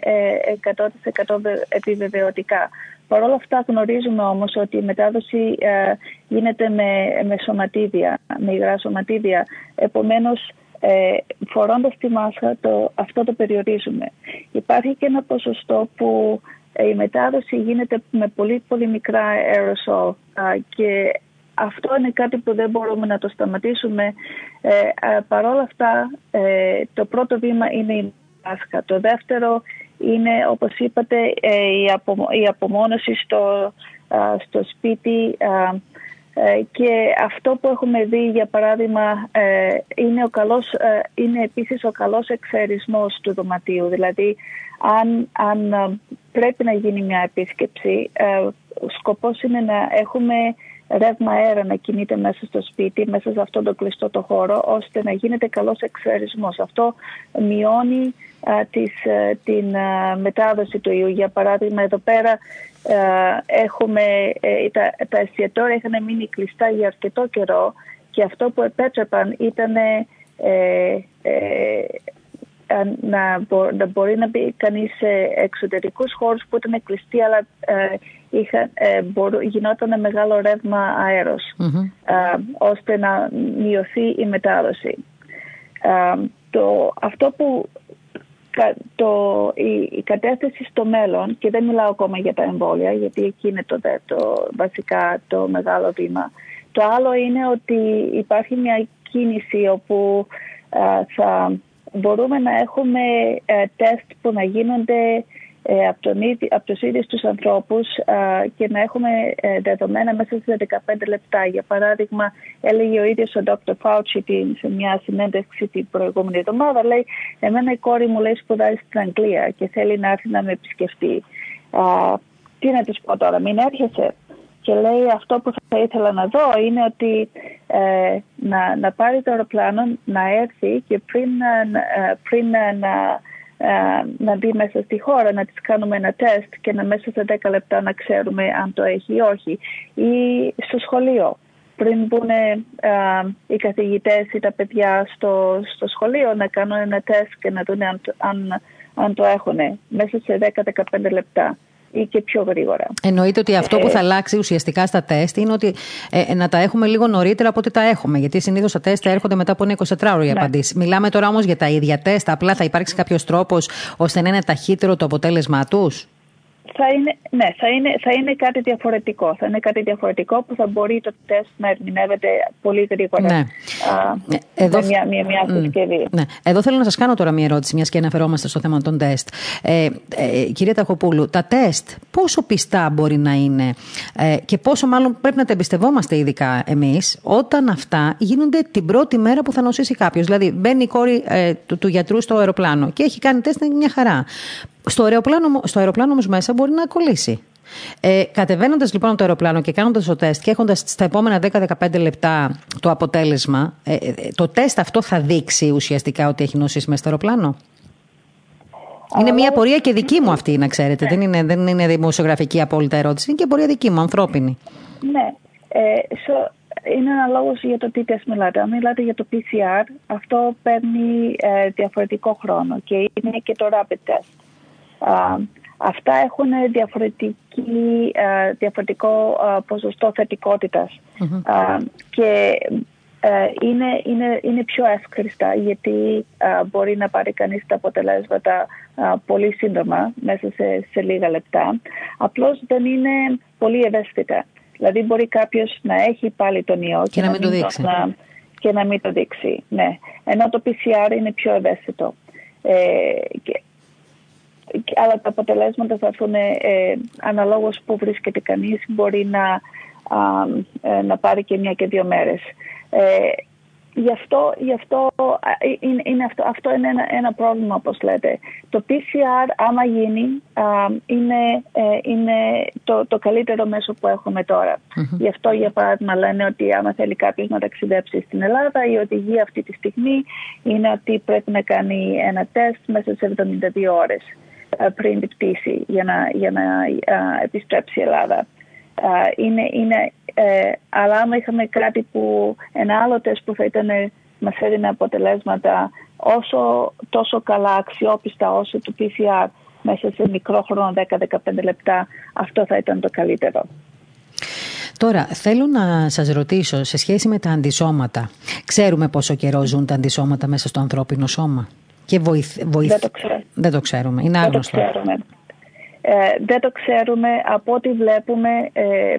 ε, 100% ε, επιβεβαιωτικά. Παρ' όλα αυτά γνωρίζουμε όμως ότι η μετάδοση ε, γίνεται με, με σωματίδια, με υγρά σωματίδια. Επομένως, ε, φορώντας τη μάσκα το, αυτό το περιορίζουμε. Υπάρχει και ένα ποσοστό που η μετάδοση γίνεται με πολύ πολύ μικρά aerosol και αυτό είναι κάτι που δεν μπορούμε να το σταματήσουμε. Ε, Παρ' όλα αυτά, ε, το πρώτο βήμα είναι η μάσκα. Το δεύτερο είναι, όπως είπατε, ε, η, απο, η απομόνωση στο, στο σπίτι και αυτό που έχουμε δει, για παράδειγμα, είναι, ο καλός, είναι επίσης ο καλός εξαιρισμός του δωματίου. Δηλαδή, αν, αν ε, πρέπει να γίνει μια επίσκεψη, ε, ο σκοπός είναι να έχουμε ρεύμα αέρα να κινείται μέσα στο σπίτι, μέσα σε αυτόν τον κλειστό το χώρο, ώστε να γίνεται καλός εξαιρισμός. Αυτό μειώνει ε, της, την μετάδοση του ιού. Για παράδειγμα, εδώ πέρα έχουμε, τα, τα εστιατόρια είχαν μείνει κλειστά για αρκετό καιρό και αυτό που επέτρεπαν ήταν να, να μπορεί να μπει κανείς σε εξωτερικούς χώρους που ήταν κλειστοί αλλά ε, είχα, ε, γινόταν μεγάλο ρεύμα ε, ώστε να μειωθεί η μετάδοση. Ε, το, αυτό που το, η, η, κατεύθυνση στο μέλλον και δεν μιλάω ακόμα για τα εμβόλια γιατί εκεί είναι το, το βασικά το μεγάλο βήμα. Το άλλο είναι ότι υπάρχει μια κίνηση όπου θα μπορούμε να έχουμε ε, τεστ που να γίνονται ε, από, τον, από τους ίδιους τους ανθρώπους και να έχουμε ε, δεδομένα μέσα σε 15 λεπτά. Για παράδειγμα, έλεγε ο ίδιος ο Dr. Fauci σε μια συνέντευξη την προηγούμενη εβδομάδα, λέει, εμένα η κόρη μου λέει σπουδάζει στην Αγγλία και θέλει να έρθει να με επισκεφτεί. τι να της πω τώρα, μην έρχεσαι. Και λέει αυτό που θα ήθελα να δω είναι ότι ε, να, να πάρει το αεροπλάνο, να έρθει και πριν, πριν να ε, να μπει μέσα στη χώρα, να της κάνουμε ένα τεστ και να μέσα σε 10 λεπτά να ξέρουμε αν το έχει ή όχι. Ή στο σχολείο. Πριν μπουν ε, οι καθηγητές ή τα παιδιά στο, στο σχολείο να κάνουν ένα τεστ και να δουν αν, αν, αν το έχουν μέσα σε 10-15 λεπτά ή και πιο γρήγορα. Εννοείται ότι αυτό που ε, θα αλλάξει ουσιαστικά στα τεστ είναι ότι ε, να τα έχουμε λίγο νωρίτερα από ό,τι τα έχουμε. Γιατί συνήθως τα τεστ έρχονται μετά από ένα 24 ώρο οι ναι. απαντήσεις. Μιλάμε τώρα όμως για τα ίδια τεστ. Απλά θα υπάρξει κάποιος τρόπος ώστε να είναι ταχύτερο το αποτέλεσμά τους; Θα είναι, ναι, θα είναι, θα είναι κάτι διαφορετικό. Θα είναι κάτι διαφορετικό που θα μπορεί το τεστ να ερμηνεύεται πολύ γρήγορα. Ναι. Α, ναι. Εδώ... μια, μια, μια συσκευή. Ναι. Εδώ θέλω να σας κάνω τώρα μια ερώτηση, μιας και αναφερόμαστε στο θέμα των τεστ. Ε, ε, κυρία Ταχοπούλου, τα τεστ πόσο πιστά μπορεί να είναι ε, και πόσο μάλλον πρέπει να τα εμπιστευόμαστε ειδικά εμείς όταν αυτά γίνονται την πρώτη μέρα που θα νοσήσει κάποιος; Δηλαδή, μπαίνει η κόρη ε, του, του γιατρού στο αεροπλάνο και έχει κάνει τεστ, είναι μια χαρά. Στο αεροπλάνο, στο αεροπλάνο όμως μέσα μπορεί να κολλήσει. Ε, Κατεβαίνοντας λοιπόν από το αεροπλάνο και κάνοντας το τεστ και έχοντας στα επόμενα 10-15 λεπτά το αποτέλεσμα, ε, ε, το τεστ αυτό θα δείξει ουσιαστικά ότι έχει νοσήσει μέσα στο αεροπλάνο; Είναι μια πορεία και δική μου αυτή, να ξέρετε. Δεν είναι, δεν είναι δημοσιογραφική απόλυτα ερώτηση, είναι και πορεία δική μου, ανθρώπινη. Ναι. Ε, so, είναι αναλόγως για το τι τεστ μιλάτε. Αν μιλάτε για το PCR, αυτό παίρνει ε, διαφορετικό χρόνο και είναι και το rapid test αυτά έχουν διαφορετική, διαφορετικό ποσοστό και ε, είναι, είναι, είναι πιο εύκριστα γιατί μπορεί να πάρει κανείς τα αποτελέσματα πολύ σύντομα μέσα σε, σε λίγα λεπτά. Απλώς δεν είναι πολύ ευαίσθητα. Δηλαδή μπορεί κάποιος να έχει πάλι τον ιό και, να, μην το δείξει. Να, και να μην το δείξει. Ναι. Ενώ το PCR είναι πιο ευαίσθητο. Ε, αλλά τα αποτελέσματα θα έρθουν ε, αναλόγως που βρίσκεται κανείς μπορεί να, ε, να πάρει και μια και δύο μέρες. Ε, γι' αυτό, γι αυτό, ε, είναι, είναι αυτό, αυτό είναι ένα, ένα πρόβλημα όπως λέτε. Το PCR άμα γίνει είναι, είναι το, το καλύτερο μέσο που έχουμε Γι' αυτό για παράδειγμα λένε ότι άμα θέλει κάποιος να ταξιδέψει στην Ελλάδα η οδηγία αυτή τη στιγμή είναι ότι πρέπει να κάνει ένα τεστ μέσα σε 72 ώρες. Ε, πριν την πτήση για να, για να ε, επιστρέψει η Ελλάδα. Ε, είναι, είναι, αλλά άμα είχαμε κάτι που ένα άλλο τεστ που θα ήταν μας έδινε αποτελέσματα όσο τόσο καλά αξιόπιστα όσο το PCR μέσα σε μικρό χρόνο 10-15 λεπτά αυτό θα ήταν το καλύτερο. Τώρα, θέλω να σας ρωτήσω σε σχέση με τα αντισώματα. Ξέρουμε πόσο καιρό ζουν τα αντισώματα μέσα στο ανθρώπινο σώμα; Και βοηθ... Δεν, το δεν το ξέρουμε. Είναι άγνωστο. Δεν το ξέρουμε. Ε, δεν το ξέρουμε. Από ό,τι βλέπουμε ε,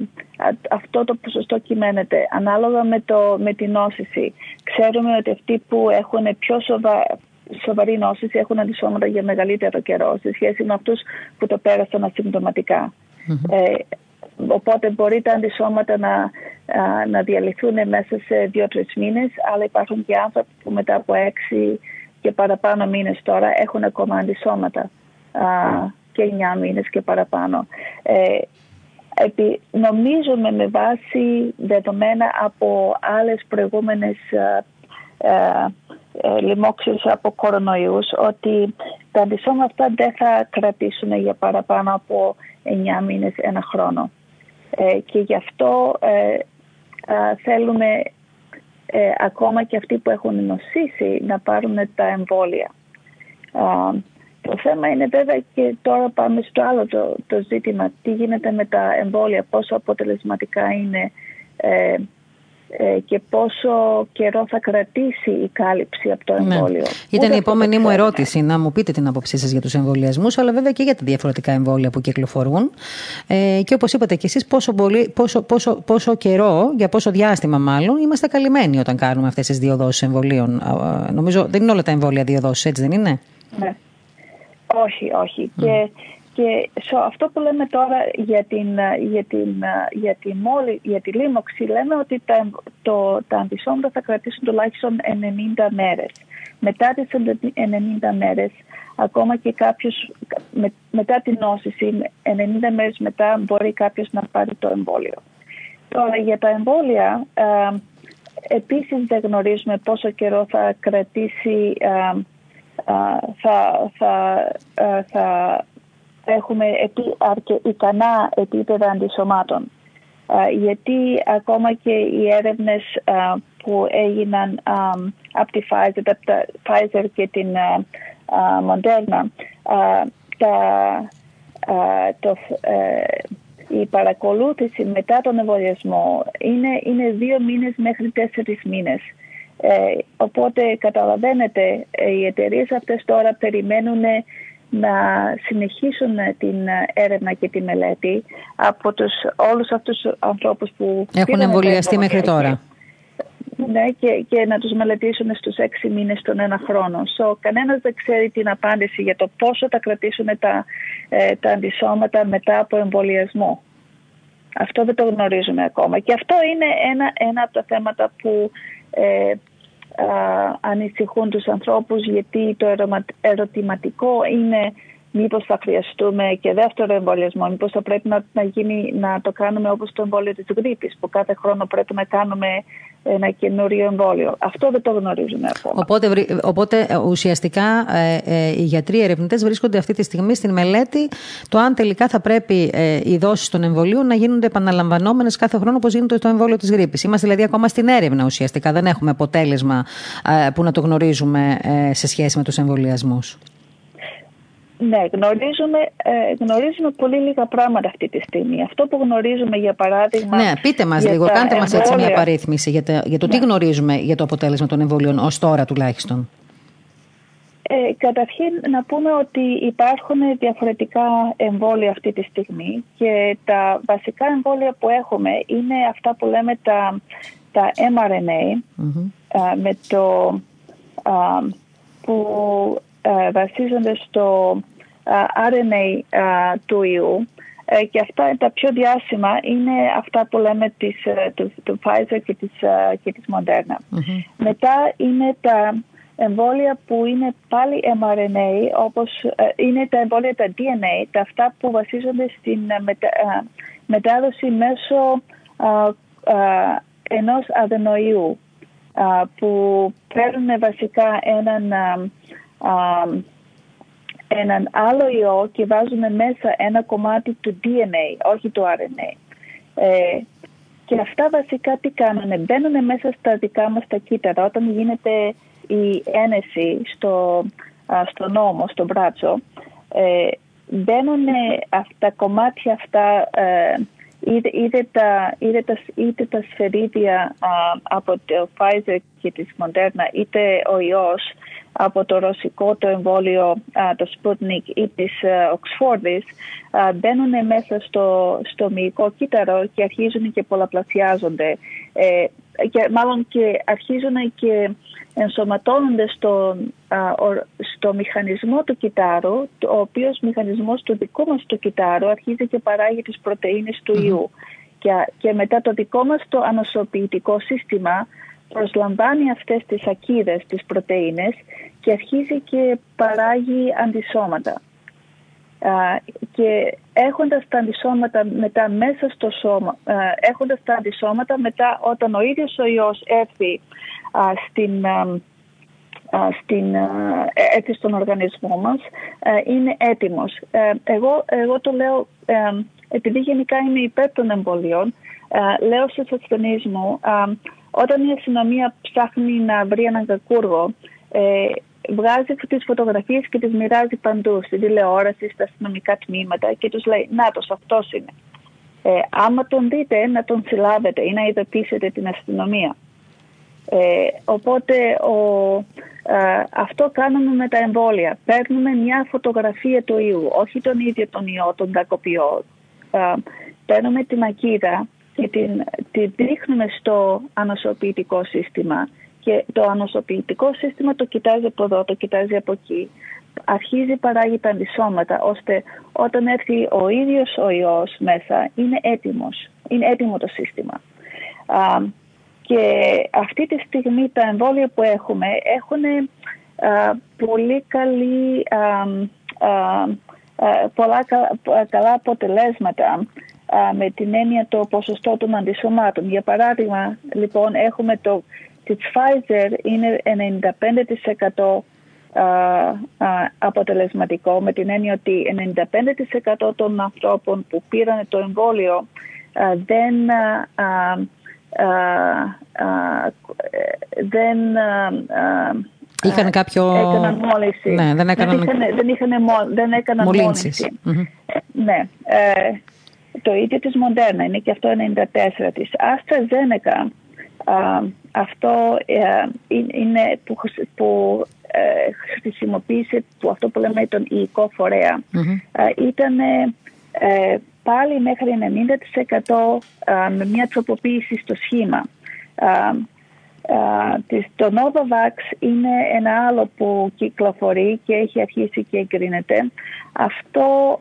αυτό το ποσοστό κυμαίνεται. Ανάλογα με, το, με την νόσηση. Ξέρουμε ότι αυτοί που έχουν πιο σοβα, σοβαρή νόσηση έχουν αντισώματα για μεγαλύτερο καιρό σε σχέση με αυτούς που το πέρασαν Ε, οπότε μπορεί τα αντισώματα να, να διαλυθούν μέσα σε δύο-τρεις μήνες αλλά υπάρχουν και άνθρωποι που μετά από έξι και παραπάνω μήνες τώρα έχουν ακόμα αντισώματα και 9 μήνες και παραπάνω. Ε, επί, νομίζουμε με βάση δεδομένα από άλλες προηγούμενες ε, ε, λοιμώξεις από κορονοϊούς ότι τα αντισώματα αυτά δεν θα κρατήσουν για παραπάνω από 9 μήνες, ένα χρόνο. Ε, και γι' αυτό ε, θέλουμε ε, ακόμα και αυτοί που έχουν νοσήσει να πάρουν τα εμβόλια. το θέμα είναι βέβαια και τώρα πάμε στο άλλο το, το ζήτημα. Τι γίνεται με τα εμβόλια, πόσο αποτελεσματικά είναι ε, ε, και πόσο καιρό θα κρατήσει η κάλυψη από το ναι. εμβόλιο. Ναι. Ήταν η επόμενη μου ερώτηση να μου πείτε την άποψή σας για τους εμβολιασμούς, αλλά βέβαια και για τα διαφορετικά εμβόλια που κυκλοφορούν. Ε, και όπως είπατε και εσείς, πόσο, πόσο, πόσο, πόσο καιρό, για πόσο διάστημα μάλλον, είμαστε καλυμμένοι όταν κάνουμε αυτές τις δύο δόσεις εμβολίων. Νομίζω δεν είναι όλα τα εμβόλια δύο δόσεις, έτσι δεν είναι; Ναι. Όχι, όχι. Και και αυτό που λέμε τώρα για, την, για, την, για, τη, μόλι, για τη λίμωξη λέμε ότι τα, το, τα αντισώματα θα κρατήσουν τουλάχιστον 90 μέρες. Μετά τις 90 μέρες ακόμα και κάποιος με, μετά την νόσηση 90 μέρες μετά μπορεί κάποιος να πάρει το εμβόλιο. Τώρα για τα εμβόλια ε, επίσης δεν γνωρίζουμε πόσο καιρό θα κρατήσει θα, θα, θα έχουμε αρκε, ικανά επίπεδα αντισωμάτων. γιατί ακόμα και οι έρευνες που έγιναν από τη Pfizer, Pfizer και την Moderna, τα, το, ε, η παρακολούθηση μετά τον εμβολιασμό είναι, είναι δύο μήνες μέχρι τέσσερις μήνες. Ε, οπότε καταλαβαίνετε, οι εταιρείες αυτές τώρα περιμένουν να συνεχίσουν την έρευνα και τη μελέτη από τους, όλους αυτούς τους ανθρώπους που έχουν εμβολιαστεί μέχρι τώρα. Ναι, και, και να τους μελετήσουν στους έξι μήνες τον ένα χρόνο. So, κανένας δεν ξέρει την απάντηση για το πόσο θα κρατήσουν τα, ε, τα αντισώματα μετά από εμβολιασμό. Αυτό δεν το γνωρίζουμε ακόμα. Και αυτό είναι ένα, ένα από τα θέματα που ε, ανησυχούν τους ανθρώπους γιατί το ερωτηματικό είναι μήπως θα χρειαστούμε και δεύτερο εμβολιασμό, μήπως θα πρέπει να, να, γίνει, να το κάνουμε όπως το εμβόλιο της γρήπης που κάθε χρόνο πρέπει να κάνουμε ένα καινούριο εμβόλιο. Αυτό δεν το γνωρίζουμε ακόμα. Οπότε, οπότε ε, ουσιαστικά ε, ε, οι γιατροί ερευνητές βρίσκονται αυτή τη στιγμή στην μελέτη το αν τελικά θα πρέπει ε, οι δόσεις των εμβολίων να γίνονται επαναλαμβανόμενες κάθε χρόνο όπως γίνεται το εμβόλιο της γρήπης. Είμαστε δηλαδή ακόμα στην έρευνα ουσιαστικά. Δεν έχουμε αποτέλεσμα ε, που να το γνωρίζουμε ε, σε σχέση με τους εμβολιασμούς. Ναι, γνωρίζουμε, ε, γνωρίζουμε πολύ λίγα πράγματα αυτή τη στιγμή. Αυτό που γνωρίζουμε για παράδειγμα... Ναι, πείτε μας λίγο, κάντε μας έτσι μια παρήθμιση για, το, για το τι ναι. γνωρίζουμε για το αποτέλεσμα των εμβολίων ως τώρα τουλάχιστον. Ε, καταρχήν να πούμε ότι υπάρχουν διαφορετικά εμβόλια αυτή τη στιγμή και τα βασικά εμβόλια που έχουμε είναι αυτά που λέμε τα, τα mRNA με το που ε, βασίζονται στο ε, RNA ε, του ιού και αυτά τα πιο διάσημα είναι αυτά που λέμε της, του, του Pfizer και της, και της Moderna. Μετά είναι τα εμβόλια που είναι πάλι mRNA όπως είναι τα εμβόλια τα DNA, τα αυτά που βασίζονται στην μετάδοση μέσω ενός αδενοϊού που παίρνουν βασικά έναν έναν άλλο ιό και βάζουμε μέσα ένα κομμάτι του DNA, όχι του RNA. Ε, και αυτά βασικά τι κάνουν, μπαίνουν μέσα στα δικά μας τα κύτταρα όταν γίνεται η ένεση στο, στο νόμο, στο μπράτσο. Ε, μπαίνουν τα κομμάτια αυτά, ε, είτε, τα, είτε, τα, είτε τα σφαιρίδια από το Pfizer και της Moderna, είτε ο ιός, από το ρωσικό το εμβόλιο, το Sputnik ή της Οξφόρδης μπαίνουν μέσα στο, στο μυϊκό κύτταρο και αρχίζουν και πολλαπλασιάζονται. Ε, και μάλλον και αρχίζουν και ενσωματώνονται στο, στο μηχανισμό του κυτάρου, ο οποίος μηχανισμός του δικού μας του κυτάρου αρχίζει και παράγει τις πρωτεΐνες του ιού. Και, και μετά το δικό μας το ανοσοποιητικό σύστημα προσλαμβάνει αυτές τις ακίδες, τις πρωτεΐνες και αρχίζει και παράγει αντισώματα. και έχοντας τα αντισώματα μετά μέσα στο σώμα, έχοντας τα αντισώματα μετά όταν ο ίδιος ο ιός έρθει στην, στην, έρθει στον οργανισμό μας, είναι έτοιμος. Ε, εγώ, εγώ το λέω, ε, επειδή γενικά είμαι υπέρ των εμβολίων, λέω στους ασθενείς μου όταν η αστυνομία ψάχνει να βρει έναν κακούργο, ε, βγάζει τις φωτογραφίες και τις μοιράζει παντού, στην τηλεόραση, στα αστυνομικά τμήματα και τους λέει «Νάτος, αυτός είναι». Ε, άμα τον δείτε, να τον συλλάβετε ή να ειδοποιήσετε την αστυνομία. Ε, οπότε ο, ε, αυτό κάνουμε με τα εμβόλια. Παίρνουμε μια φωτογραφία του ιού, όχι τον ίδιο τον ιό, τον κακοποιό. Ε, παίρνουμε την ακίδα και την, την δείχνουμε στο ανοσοποιητικό σύστημα και το ανοσοποιητικό σύστημα το κοιτάζει από εδώ, το κοιτάζει από εκεί. Αρχίζει παράγει τα αντισώματα, ώστε όταν έρθει ο ίδιος ο ιός μέσα, είναι έτοιμος, είναι έτοιμο το σύστημα. και αυτή τη στιγμή τα εμβόλια που έχουμε έχουν πολύ καλή, πολλά καλά αποτελέσματα με την έννοια το ποσοστό των αντισωμάτων. Για παράδειγμα, λοιπόν, έχουμε το της Pfizer είναι 95% αποτελεσματικό με την έννοια ότι 95% των ανθρώπων που πήραν το εμβόλιο δεν, δεν Είχαν κάποιο... Έκαναν μόλυνση. Ναι, δεν έκαναν... Δεν, είχαν, δεν, είχαν, δεν έκαναν μόλυνση. Ναι. Ε, το ίδιο της Μοντέρνα είναι και αυτό 94 της. Άστρα Ζένεκα, αυτό ε, είναι που, που ε, χρησιμοποίησε που αυτό που λέμε τον υλικό φορέα. ήταν ε, πάλι μέχρι 90% με μια τροποποίηση στο σχήμα. Το Novavax είναι ένα άλλο που κυκλοφορεί και έχει αρχίσει και εγκρίνεται. Αυτό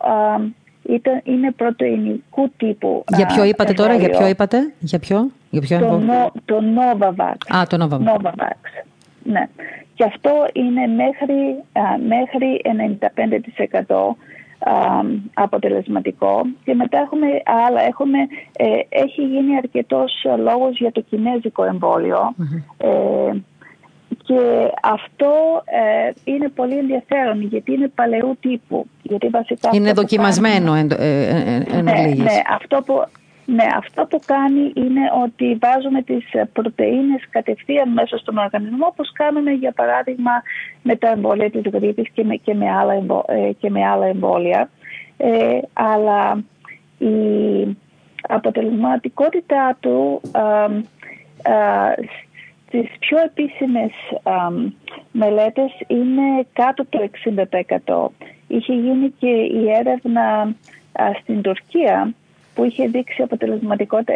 ήταν, είναι πρωτεϊνικού τύπου. Για ποιο είπατε τώρα, για ποιο είπατε, για ποιο, για ποιο το, το Novavax. Α, το Novavax. Novavax. Ναι. Και αυτό είναι μέχρι, μέχρι 95% αποτελεσματικό και μετά έχουμε άλλα, έχουμε, ε, έχει γίνει αρκετός λόγος για το κινέζικο ε, και αυτό ε, είναι πολύ ενδιαφέρον γιατί είναι παλαιού τύπου. Γιατί βασικά είναι δοκιμασμένο εν, ε, ε, ναι, ναι, αυτό που, ναι, αυτό που κάνει είναι ότι βάζουμε τις πρωτεΐνες κατευθείαν μέσα στον οργανισμό όπως κάνουμε για παράδειγμα με τα εμβόλια της γρήπης και με, και με, άλλα, και με άλλα εμβόλια. αλλά η αποτελεσματικότητά του στις πιο επίσημες α, μελέτες είναι κάτω το 60%. Είχε γίνει και η έρευνα στην Τουρκία που είχε δείξει αποτελεσματικότητα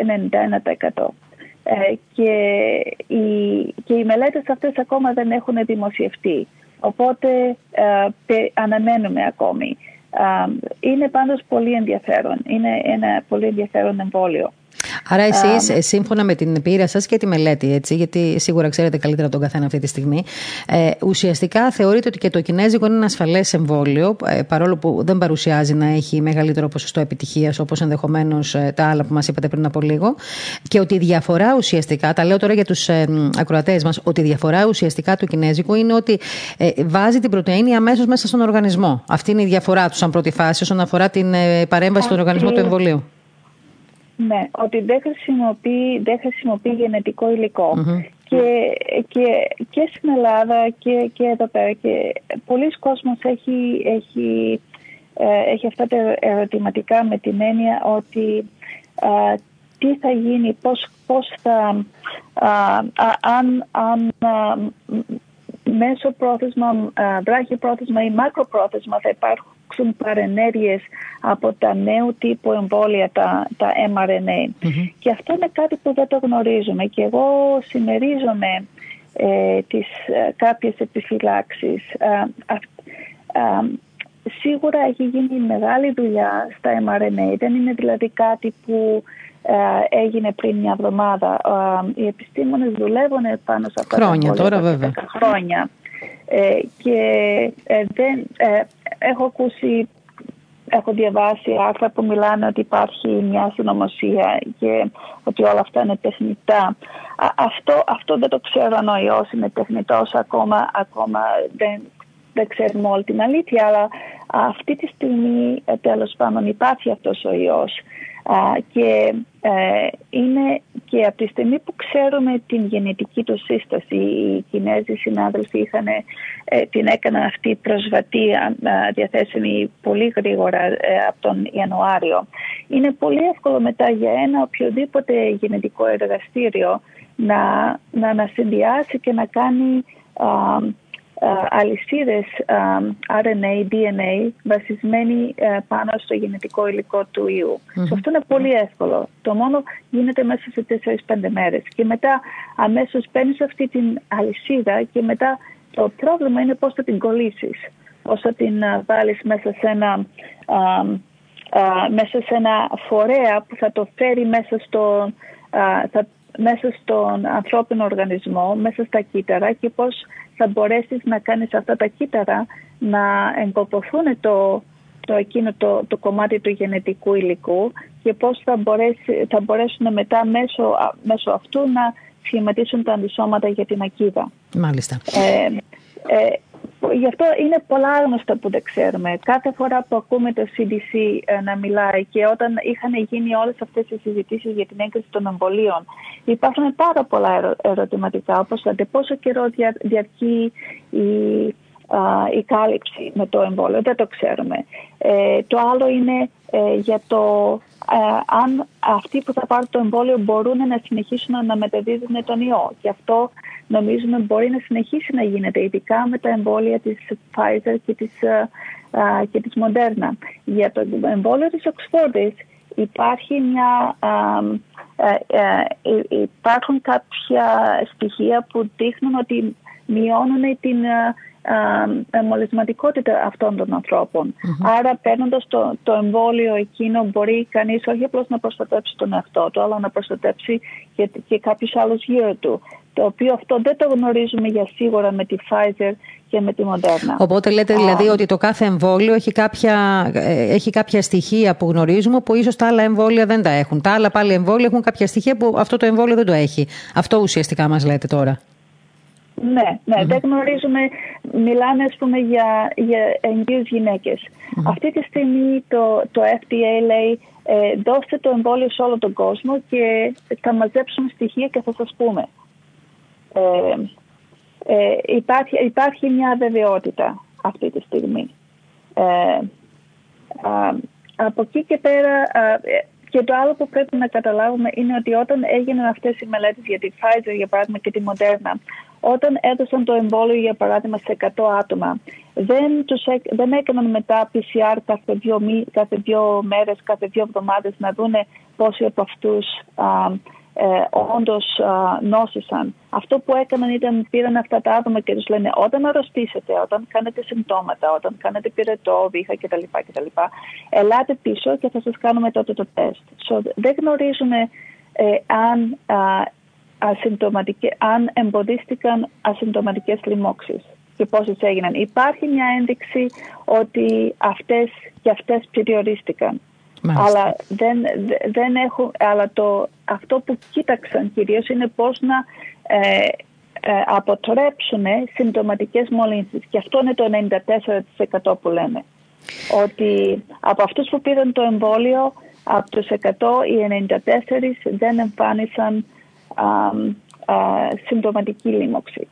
91%. Ε, και, οι, και οι μελέτες αυτές ακόμα δεν έχουν δημοσιευτεί. Οπότε ε, αναμένουμε ακόμη. είναι πάντως πολύ ενδιαφέρον. Είναι ένα πολύ ενδιαφέρον εμβόλιο. Άρα, εσείς, ε, σύμφωνα με την πείρα σας και τη μελέτη, έτσι, γιατί σίγουρα ξέρετε καλύτερα τον καθένα αυτή τη στιγμή, ε, ουσιαστικά θεωρείτε ότι και το Κινέζικο είναι ένα ασφαλές εμβόλιο, ε, παρόλο που δεν παρουσιάζει να έχει μεγαλύτερο ποσοστό επιτυχίας όπως ενδεχομένως ε, τα άλλα που μας είπατε πριν από λίγο. Και ότι η διαφορά ουσιαστικά, τα λέω τώρα για τους ε, ακροατές μας, ότι η διαφορά ουσιαστικά του Κινέζικου είναι ότι ε, βάζει την πρωτενη αμέσως μέσα στον οργανισμό. Αυτή είναι η διαφορά τους, σαν πρώτη φάση, όσον αφορά την ε, παρέμβαση στον οργανισμό του εμβολίου. Ναι, ότι δεν χρησιμοποιεί, δεν χρησιμοποιεί γενετικό Και, και, και στην Ελλάδα και, και εδώ πέρα και πολλοί κόσμος έχει, έχει, ε, έχει αυτά τα ερωτηματικά με την έννοια ότι τι θα γίνει, πώς, πώς θα, αν, αν μέσω πρόθεσμα, βράχη πρόθεσμα ή μακροπρόθεσμα θα υπάρχουν υπάρξουν παρενέργειες από τα νέου τύπου εμβόλια, τα, τα mRNA. Και αυτό είναι κάτι που δεν το γνωρίζουμε και εγώ συμμερίζομαι ε, τις ε, κάποιες επιφυλάξεις. σίγουρα έχει γίνει μεγάλη δουλειά στα mRNA, δεν είναι δηλαδή κάτι που έγινε πριν μια εβδομάδα. οι επιστήμονες δουλεύουν πάνω σε αυτά χρόνια, τα τώρα βέβαια. χρόνια. Ε, και ε, δεν, ε, έχω ακούσει, έχω διαβάσει άρθρα που μιλάνε ότι υπάρχει μια συνωμοσία και ότι όλα αυτά είναι τεχνητά. αυτό, αυτό δεν το ξέρω αν ο ιός είναι τεχνητός ακόμα, ακόμα δεν, δεν ξέρουμε όλη την αλήθεια, αλλά αυτή τη στιγμή τέλος πάντων υπάρχει αυτός ο ιός και ε, είναι και από τη στιγμή που ξέρουμε την γενετική του σύσταση, οι Κινέζοι συνάδελφοι είχαν, ε, την έκαναν αυτή προσβατή διαθέσιμη πολύ γρήγορα ε, από τον Ιανουάριο. Είναι πολύ εύκολο μετά για ένα οποιοδήποτε γενετικό εργαστήριο να, να ανασυνδυάσει και να κάνει αλυσίδες RNA, DNA βασισμένοι πάνω στο γενετικό υλικό του ιού. Αυτό είναι πολύ εύκολο. Το μόνο γίνεται μέσα σε 4-5 μέρες. Και μετά αμέσως παίρνεις αυτή την αλυσίδα και μετά το πρόβλημα είναι πώς θα την κολλήσεις. Πώς θα την βάλεις μέσα σε ένα μέσα σε ένα φορέα που θα το φέρει μέσα, στο, θα, μέσα στον ανθρώπινο οργανισμό, μέσα στα κύτταρα και πώς θα μπορέσεις να κάνεις αυτά τα κύτταρα να εγκοποθούν το, το εκείνο το, το κομμάτι του γενετικού υλικού και πώς θα, μπορέσει, θα μπορέσουν μετά μέσω, μέσω αυτού να σχηματίσουν τα αντισώματα για την ακίδα. Μάλιστα. Ε, ε, Γι' αυτό είναι πολλά άγνωστα που δεν ξέρουμε. Κάθε φορά που ακούμε το CDC ε, να μιλάει και όταν είχαν γίνει όλες αυτές οι συζητήσεις για την έγκριση των εμβολίων υπάρχουν πάρα πολλά ερωτηματικά όπως πόσο καιρό διαρκεί η, η κάλυψη με το εμβόλιο. Δεν το ξέρουμε. Ε, το άλλο είναι ε, για το αν αυτοί που θα πάρουν το εμβόλιο μπορούν να συνεχίσουν να μεταδίδουν τον ιό. Και αυτό νομίζουμε μπορεί να συνεχίσει να γίνεται, ειδικά με τα εμβόλια της Pfizer και της, uh, και της Moderna. Για το εμβόλιο της Oxford υπάρχει μια, υπάρχουν κάποια στοιχεία που δείχνουν ότι μειώνουν την μολυσματικότητα αυτών των ανθρώπων. Άρα παίρνοντας το, το εμβόλιο εκείνο μπορεί κανείς όχι απλώς να προστατέψει τον εαυτό του αλλά να προστατέψει και, και κάποιους άλλους γύρω του το οποίο αυτό δεν το γνωρίζουμε για σίγουρα με τη Pfizer και με τη Moderna. Οπότε λέτε δηλαδή ότι το κάθε εμβόλιο έχει κάποια, ε, έχει κάποια στοιχεία που γνωρίζουμε που ίσως τα άλλα εμβόλια δεν τα έχουν. Τα άλλα πάλι εμβόλια έχουν κάποια στοιχεία που αυτό το εμβόλιο δεν το έχει. Αυτό ουσιαστικά μας λέτε τώρα. Ναι, ναι, δεν γνωρίζουμε, μιλάμε ας πούμε για, για εγγύους Αυτή τη στιγμή το, το FDA λέει ε, δώστε το εμβόλιο σε όλο τον κόσμο και θα μαζέψουμε στοιχεία και θα σας πούμε. Ε, ε, υπάρχει, υπάρχει μια βεβαιότητα αυτή τη στιγμή. Ε, από εκεί και πέρα και το άλλο που πρέπει να καταλάβουμε είναι ότι όταν έγιναν αυτές οι μελέτες για τη Pfizer για παράδειγμα και τη Moderna όταν έδωσαν το εμβόλιο για παράδειγμα σε 100 άτομα δεν, τους, δεν έκαναν μετά PCR κάθε δύο, κάθε δύο μέρες, κάθε δύο εβδομάδες να δούνε πόσοι από αυτούς ε, όντως νόσησαν. Αυτό που έκαναν ήταν πήραν αυτά τα άτομα και τους λένε όταν αρρωστήσετε, όταν κάνετε συμπτώματα, όταν κάνετε πυρετό, βήχα κτλ. κτλ ελάτε πίσω και θα σας κάνουμε τότε το τεστ. So, δεν γνωρίζουμε ε, αν, αν εμποδίστηκαν ασυμπτωματικές λοιμώξεις και πόσες έγιναν. Υπάρχει μια ένδειξη ότι αυτές και αυτές περιορίστηκαν. Αλλά, δεν, δεν έχουν, αλλά το, αυτό που κοίταξαν κυρίως είναι πώς να ε, ε, αποτρέψουν συμπτωματικές μολύνσεις. Και αυτό είναι το 94% που λένε. Ότι από αυτούς που πήραν το εμβόλιο, από τους 100 οι 94 δεν εμφάνισαν α, α, συμπτωματική λίμωξη.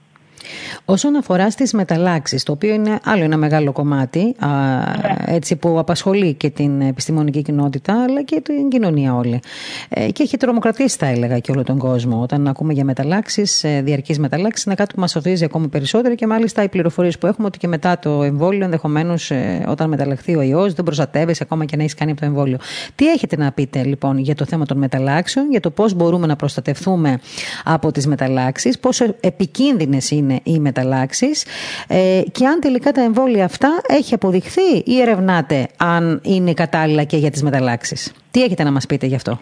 Όσον αφορά στις μεταλλάξεις, το οποίο είναι άλλο ένα μεγάλο κομμάτι ναι. έτσι, που απασχολεί και την επιστημονική κοινότητα αλλά και την κοινωνία όλη. Ε, και έχει τρομοκρατήσει θα έλεγα και όλο τον κόσμο. Όταν ακούμε για μεταλλάξεις, ε, διαρκείς μεταλλάξεις, είναι κάτι που μας οδηγεί ακόμα περισσότερο και μάλιστα οι πληροφορίες που έχουμε ότι και μετά το εμβόλιο ενδεχομένως ε, όταν μεταλλαχθεί ο ιός δεν προστατεύεσαι ακόμα και να έχεις κάνει από το εμβόλιο. Τι έχετε να πείτε λοιπόν για το θέμα των μεταλλάξεων, για το πώς μπορούμε να προστατευτούμε από τις μεταλλάξεις, πόσο επικίνδυνες είναι οι μεταλλάξεις ε, και αν τελικά τα εμβόλια αυτά έχει αποδειχθεί ή ερευνάτε αν είναι κατάλληλα και για τις μεταλλάξεις. Τι έχετε να μας πείτε γι' αυτό;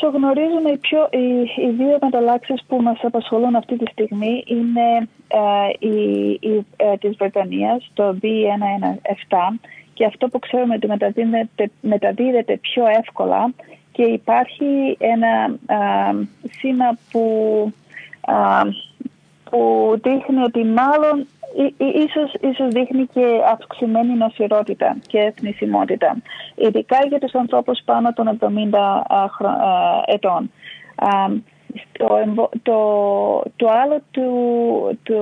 So, γνωρίζουμε οι, πιο, οι, οι δύο μεταλλάξεις που μας απασχολούν αυτή τη στιγμή είναι ε, η, η, ε, της Βρετανίας, το B117 και αυτό που ξέρουμε ότι μεταδίδεται, μεταδίδεται πιο εύκολα και υπάρχει ένα σήμα που που δείχνει ότι μάλλον ίσως, ίσως δείχνει και αυξημένη νοσηρότητα και εθνισιμότητα, ειδικά για τους ανθρώπους πάνω των 70 ετών. Το, το, το άλλο του, του,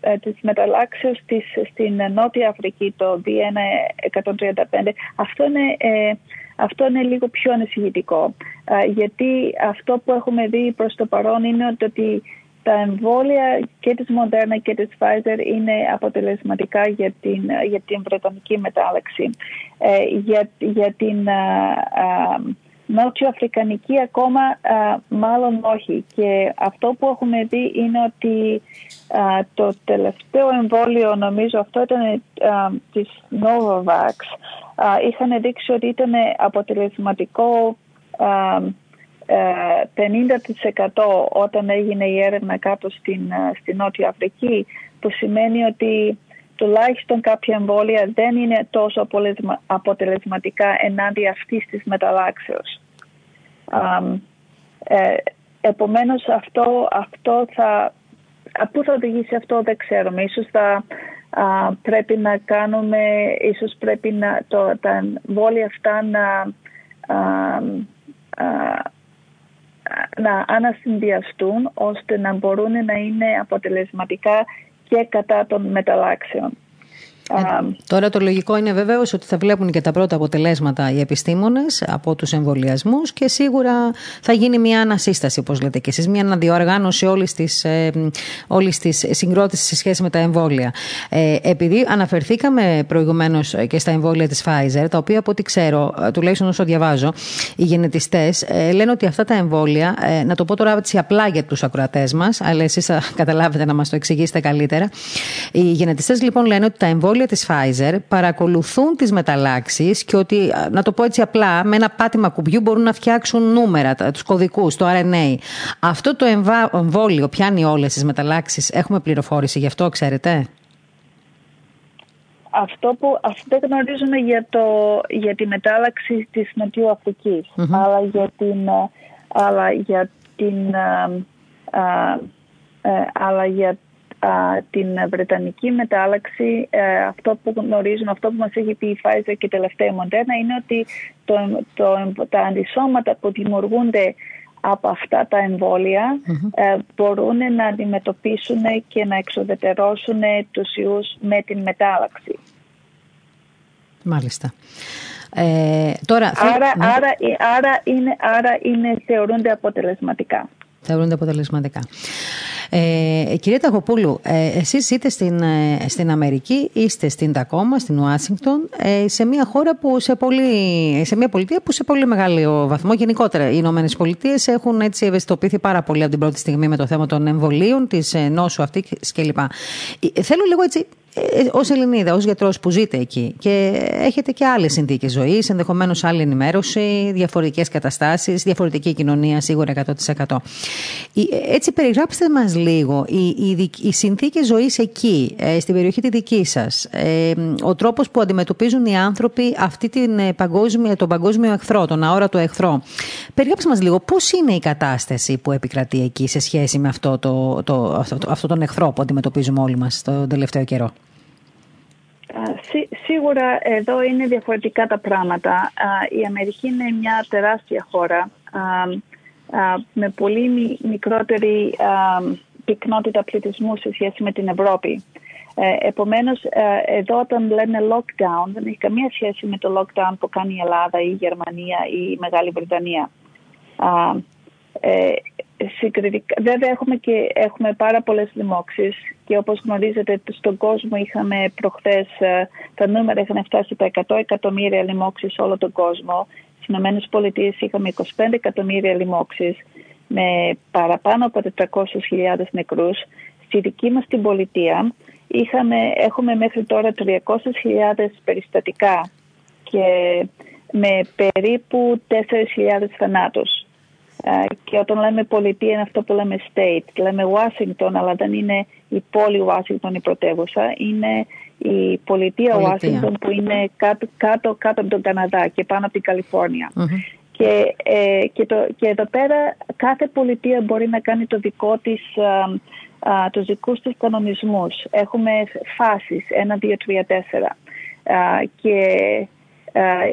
ε, της μεταλλάξεως της, στην Νότια Αφρική, το B1-135, αυτό είναι, ε, αυτό είναι λίγο πιο ανησυχητικό. γιατί αυτό που έχουμε δει προς το παρόν είναι ότι τα εμβόλια και της Moderna και της Pfizer είναι αποτελεσματικά για την, για την Βρετανική μετάλλαξη. Ε, για, για την Νότιο Αφρικανική ακόμα μάλλον όχι. Και αυτό που έχουμε δει είναι ότι το τελευταίο εμβόλιο, νομίζω αυτό ήταν της Novavax, είχαν δείξει ότι ήταν αποτελεσματικό 50% όταν έγινε η έρευνα κάτω στην, στην Νότια Αφρική, που σημαίνει ότι τουλάχιστον κάποια εμβόλια δεν είναι τόσο αποτελεσματικά ενάντια αυτής της μεταλλάξεως. Ε, επομένως αυτό, αυτό θα, πού θα οδηγήσει αυτό δεν ξέρουμε. Ίσως θα πρέπει να κάνουμε, ίσως πρέπει να, το, τα εμβόλια αυτά να, να ανασυνδυαστούν ώστε να μπορούν να είναι αποτελεσματικά και κατά των μεταλλάξεων. Ε, τώρα το λογικό είναι βεβαίως ότι θα βλέπουν και τα πρώτα αποτελέσματα οι επιστήμονες από τους εμβολιασμούς και σίγουρα θα γίνει μια ανασύσταση, όπως λέτε και εσείς, μια αναδιοργάνωση όλης της ε, όλης της συγκρότησης σε σχέση με τα εμβόλια. Ε, επειδή αναφερθήκαμε προηγουμένως και στα εμβόλια της Pfizer, τα οποία από ό,τι ξέρω, ε, τουλάχιστον όσο διαβάζω, οι γενετιστές ε, λένε ότι αυτά τα εμβόλια, ε, να το πω τώρα έτσι απλά για τους ακροατές μας, αλλά εσείς θα καταλάβετε να μας το εξηγήσετε καλύτερα. Οι γενετιστές λοιπόν λένε ότι τα εμβόλια εμβόλια της Pfizer παρακολουθούν τις μεταλλάξεις και ότι, να το πω έτσι απλά, με ένα πάτημα κουμπιού μπορούν να φτιάξουν νούμερα, τους κωδικούς, το RNA. Αυτό το εμβόλιο πιάνει όλες τις μεταλλάξεις. Έχουμε πληροφόρηση γι' αυτό, ξέρετε; Αυτό που αυτό δεν γνωρίζουμε για, το, για τη μετάλλαξη της Νοτιού αλλά για την, αλλά για την ε, αλλά για την Βρετανική μετάλλαξη, ε, αυτό που γνωρίζουμε, αυτό που μας έχει πει η Pfizer και η τελευταία Moderna είναι ότι το, το, τα αντισώματα που δημιουργούνται από αυτά τα εμβόλια ε, μπορούν να αντιμετωπίσουν και να εξοδετερώσουν τους ιούς με την μετάλλαξη. Μάλιστα. Ε, τώρα, άρα, άρα, άρα, είναι, άρα είναι, θεωρούνται αποτελεσματικά. Θεωρούνται αποτελεσματικά. Ε, κυρία Ταγοπούλου, ε, εσείς είτε στην, ε, στην Αμερική, είστε στην Τακόμα, στην Ουάσιγκτον, ε, σε μια χώρα που σε, πολύ, σε μια πολιτεία που σε πολύ μεγάλο βαθμό, γενικότερα οι Ηνωμένες Πολιτείες έχουν έτσι ευαισθητοποιηθεί πάρα πολύ από την πρώτη στιγμή με το θέμα των εμβολίων, της ε, νόσου αυτής κλπ. Ε, θέλω λίγο έτσι ε, ως Ελληνίδα, ως γιατρός που ζείτε εκεί και έχετε και άλλες συνθήκες ζωής, ενδεχομένως άλλη ενημέρωση, διαφορετικές καταστάσεις, διαφορετική κοινωνία σίγουρα 100%. Έτσι, περιγράψτε μας λίγο οι, οι, οι συνθήκες ζωής εκεί, ε, στην περιοχή τη δική σας, ε, ο τρόπος που αντιμετωπίζουν οι άνθρωποι αυτή την παγκόσμια, τον παγκόσμιο εχθρό, τον αόρατο εχθρό. Περιγράψτε μας λίγο πώς είναι η κατάσταση που επικρατεί εκεί σε σχέση με αυτό, το, το, αυτό, αυτό τον εχθρό που αντιμετωπίζουμε όλοι μας τον τελευταίο καιρό. Σί, σίγουρα εδώ είναι διαφορετικά τα πράγματα. Η Αμερική είναι μια τεράστια χώρα με πολύ μικρότερη πυκνότητα πληθυσμού σε σχέση με την Ευρώπη. Ε, επομένως, ε, εδώ όταν λένε lockdown δεν έχει καμία σχέση με το lockdown που κάνει η Ελλάδα ή η Γερμανία ή η Μεγάλη Βρετανία. Ε, συγκριτικά, βέβαια έχουμε, και, έχουμε πάρα πολλές λοιμώξεις και όπως γνωρίζετε στον κόσμο είχαμε προχθές, ε, τα νούμερα είχαν φτάσει τα 100 εκατομμύρια λοιμώξεις σε όλο τον κόσμο. Στις Ηνωμένες Πολιτείες είχαμε 25 εκατομμύρια λοιμώξεις με παραπάνω από 400.000 νεκρούς. Στη δική μας την πολιτεία είχαμε, έχουμε μέχρι τώρα 300.000 περιστατικά και με περίπου 4.000 θανάτους. Ε, και όταν λέμε πολιτεία είναι αυτό που λέμε state. Λέμε Washington, αλλά δεν είναι η πόλη Washington η πρωτεύουσα. Είναι η πολιτεία, Washington που είναι κάτω, κάτω, κάτω από τον Καναδά και πάνω από την καλιφορνια Και, ε, και, το, και εδώ πέρα κάθε πολιτεία μπορεί να κάνει το δικό της, α, τους δικούς της κανονισμούς. Έχουμε φάσεις, ένα, δύο, τρία, τέσσερα. και ε,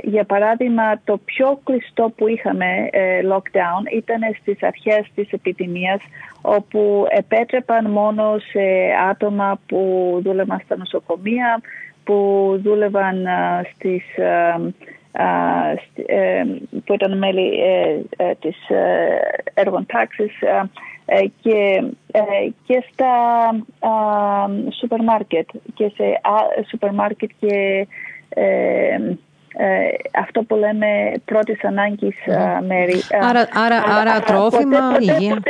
για παράδειγμα, το πιο κλειστό που είχαμε ε, lockdown ήταν στις αρχές της επιδημίας όπου επέτρεπαν μόνο σε άτομα που δούλευαν στα νοσοκομεία, που δούλευαν ε, στις, που ήταν μέλη της έργων τάξης και, και στα σούπερ μάρκετ και σε σούπερ μάρκετ και αυτό που λέμε πρώτης ανάγκης μέρη. Άρα, άρα, άρα τρόφιμα, υγεία.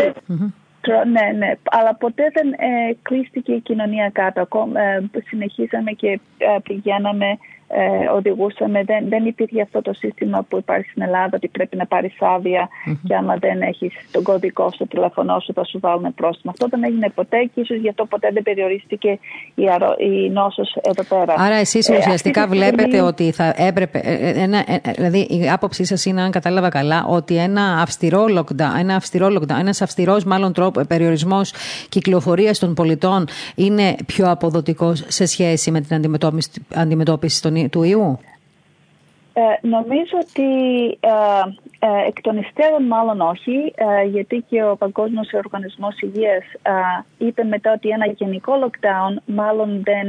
Ναι, ναι, αλλά ποτέ δεν ε, κλείστηκε η κοινωνία κάτω. Ε, συνεχίσαμε και ε, πηγαίναμε ε, οδηγούσαμε. Δεν, δεν υπήρχε αυτό το σύστημα που υπάρχει στην Ελλάδα ότι πρέπει να πάρεις άδεια mm-hmm. και άμα δεν έχεις τον κωδικό στο τηλέφωνό σου θα σου βάλουν πρόστιμο. Αυτό δεν έγινε ποτέ και ίσως γι' αυτό ποτέ δεν περιορίστηκε η, αρο, η νόσος εδώ πέρα. Άρα εσείς ε, ουσιαστικά βλέπετε ότι θα έπρεπε, ε, ε, ένα, δηλαδή η άποψή σας είναι αν κατάλαβα καλά ότι ένα αυστηρό lockdown, ένα αυστηρό lockdown, ένας αυστηρός μάλλον τρόπο, περιορισμός κυκλοφορίας των πολιτών είναι πιο αποδοτικός σε σχέση με την αντιμετώπιση, αντιμετώπιση των του ιού; Ε, νομίζω ότι ε, ε, εκ των υστέρων μάλλον όχι, ε, γιατί και ο Παγκόσμιος Οργανισμός Υγείας ε, είπε μετά ότι ένα γενικό lockdown μάλλον δεν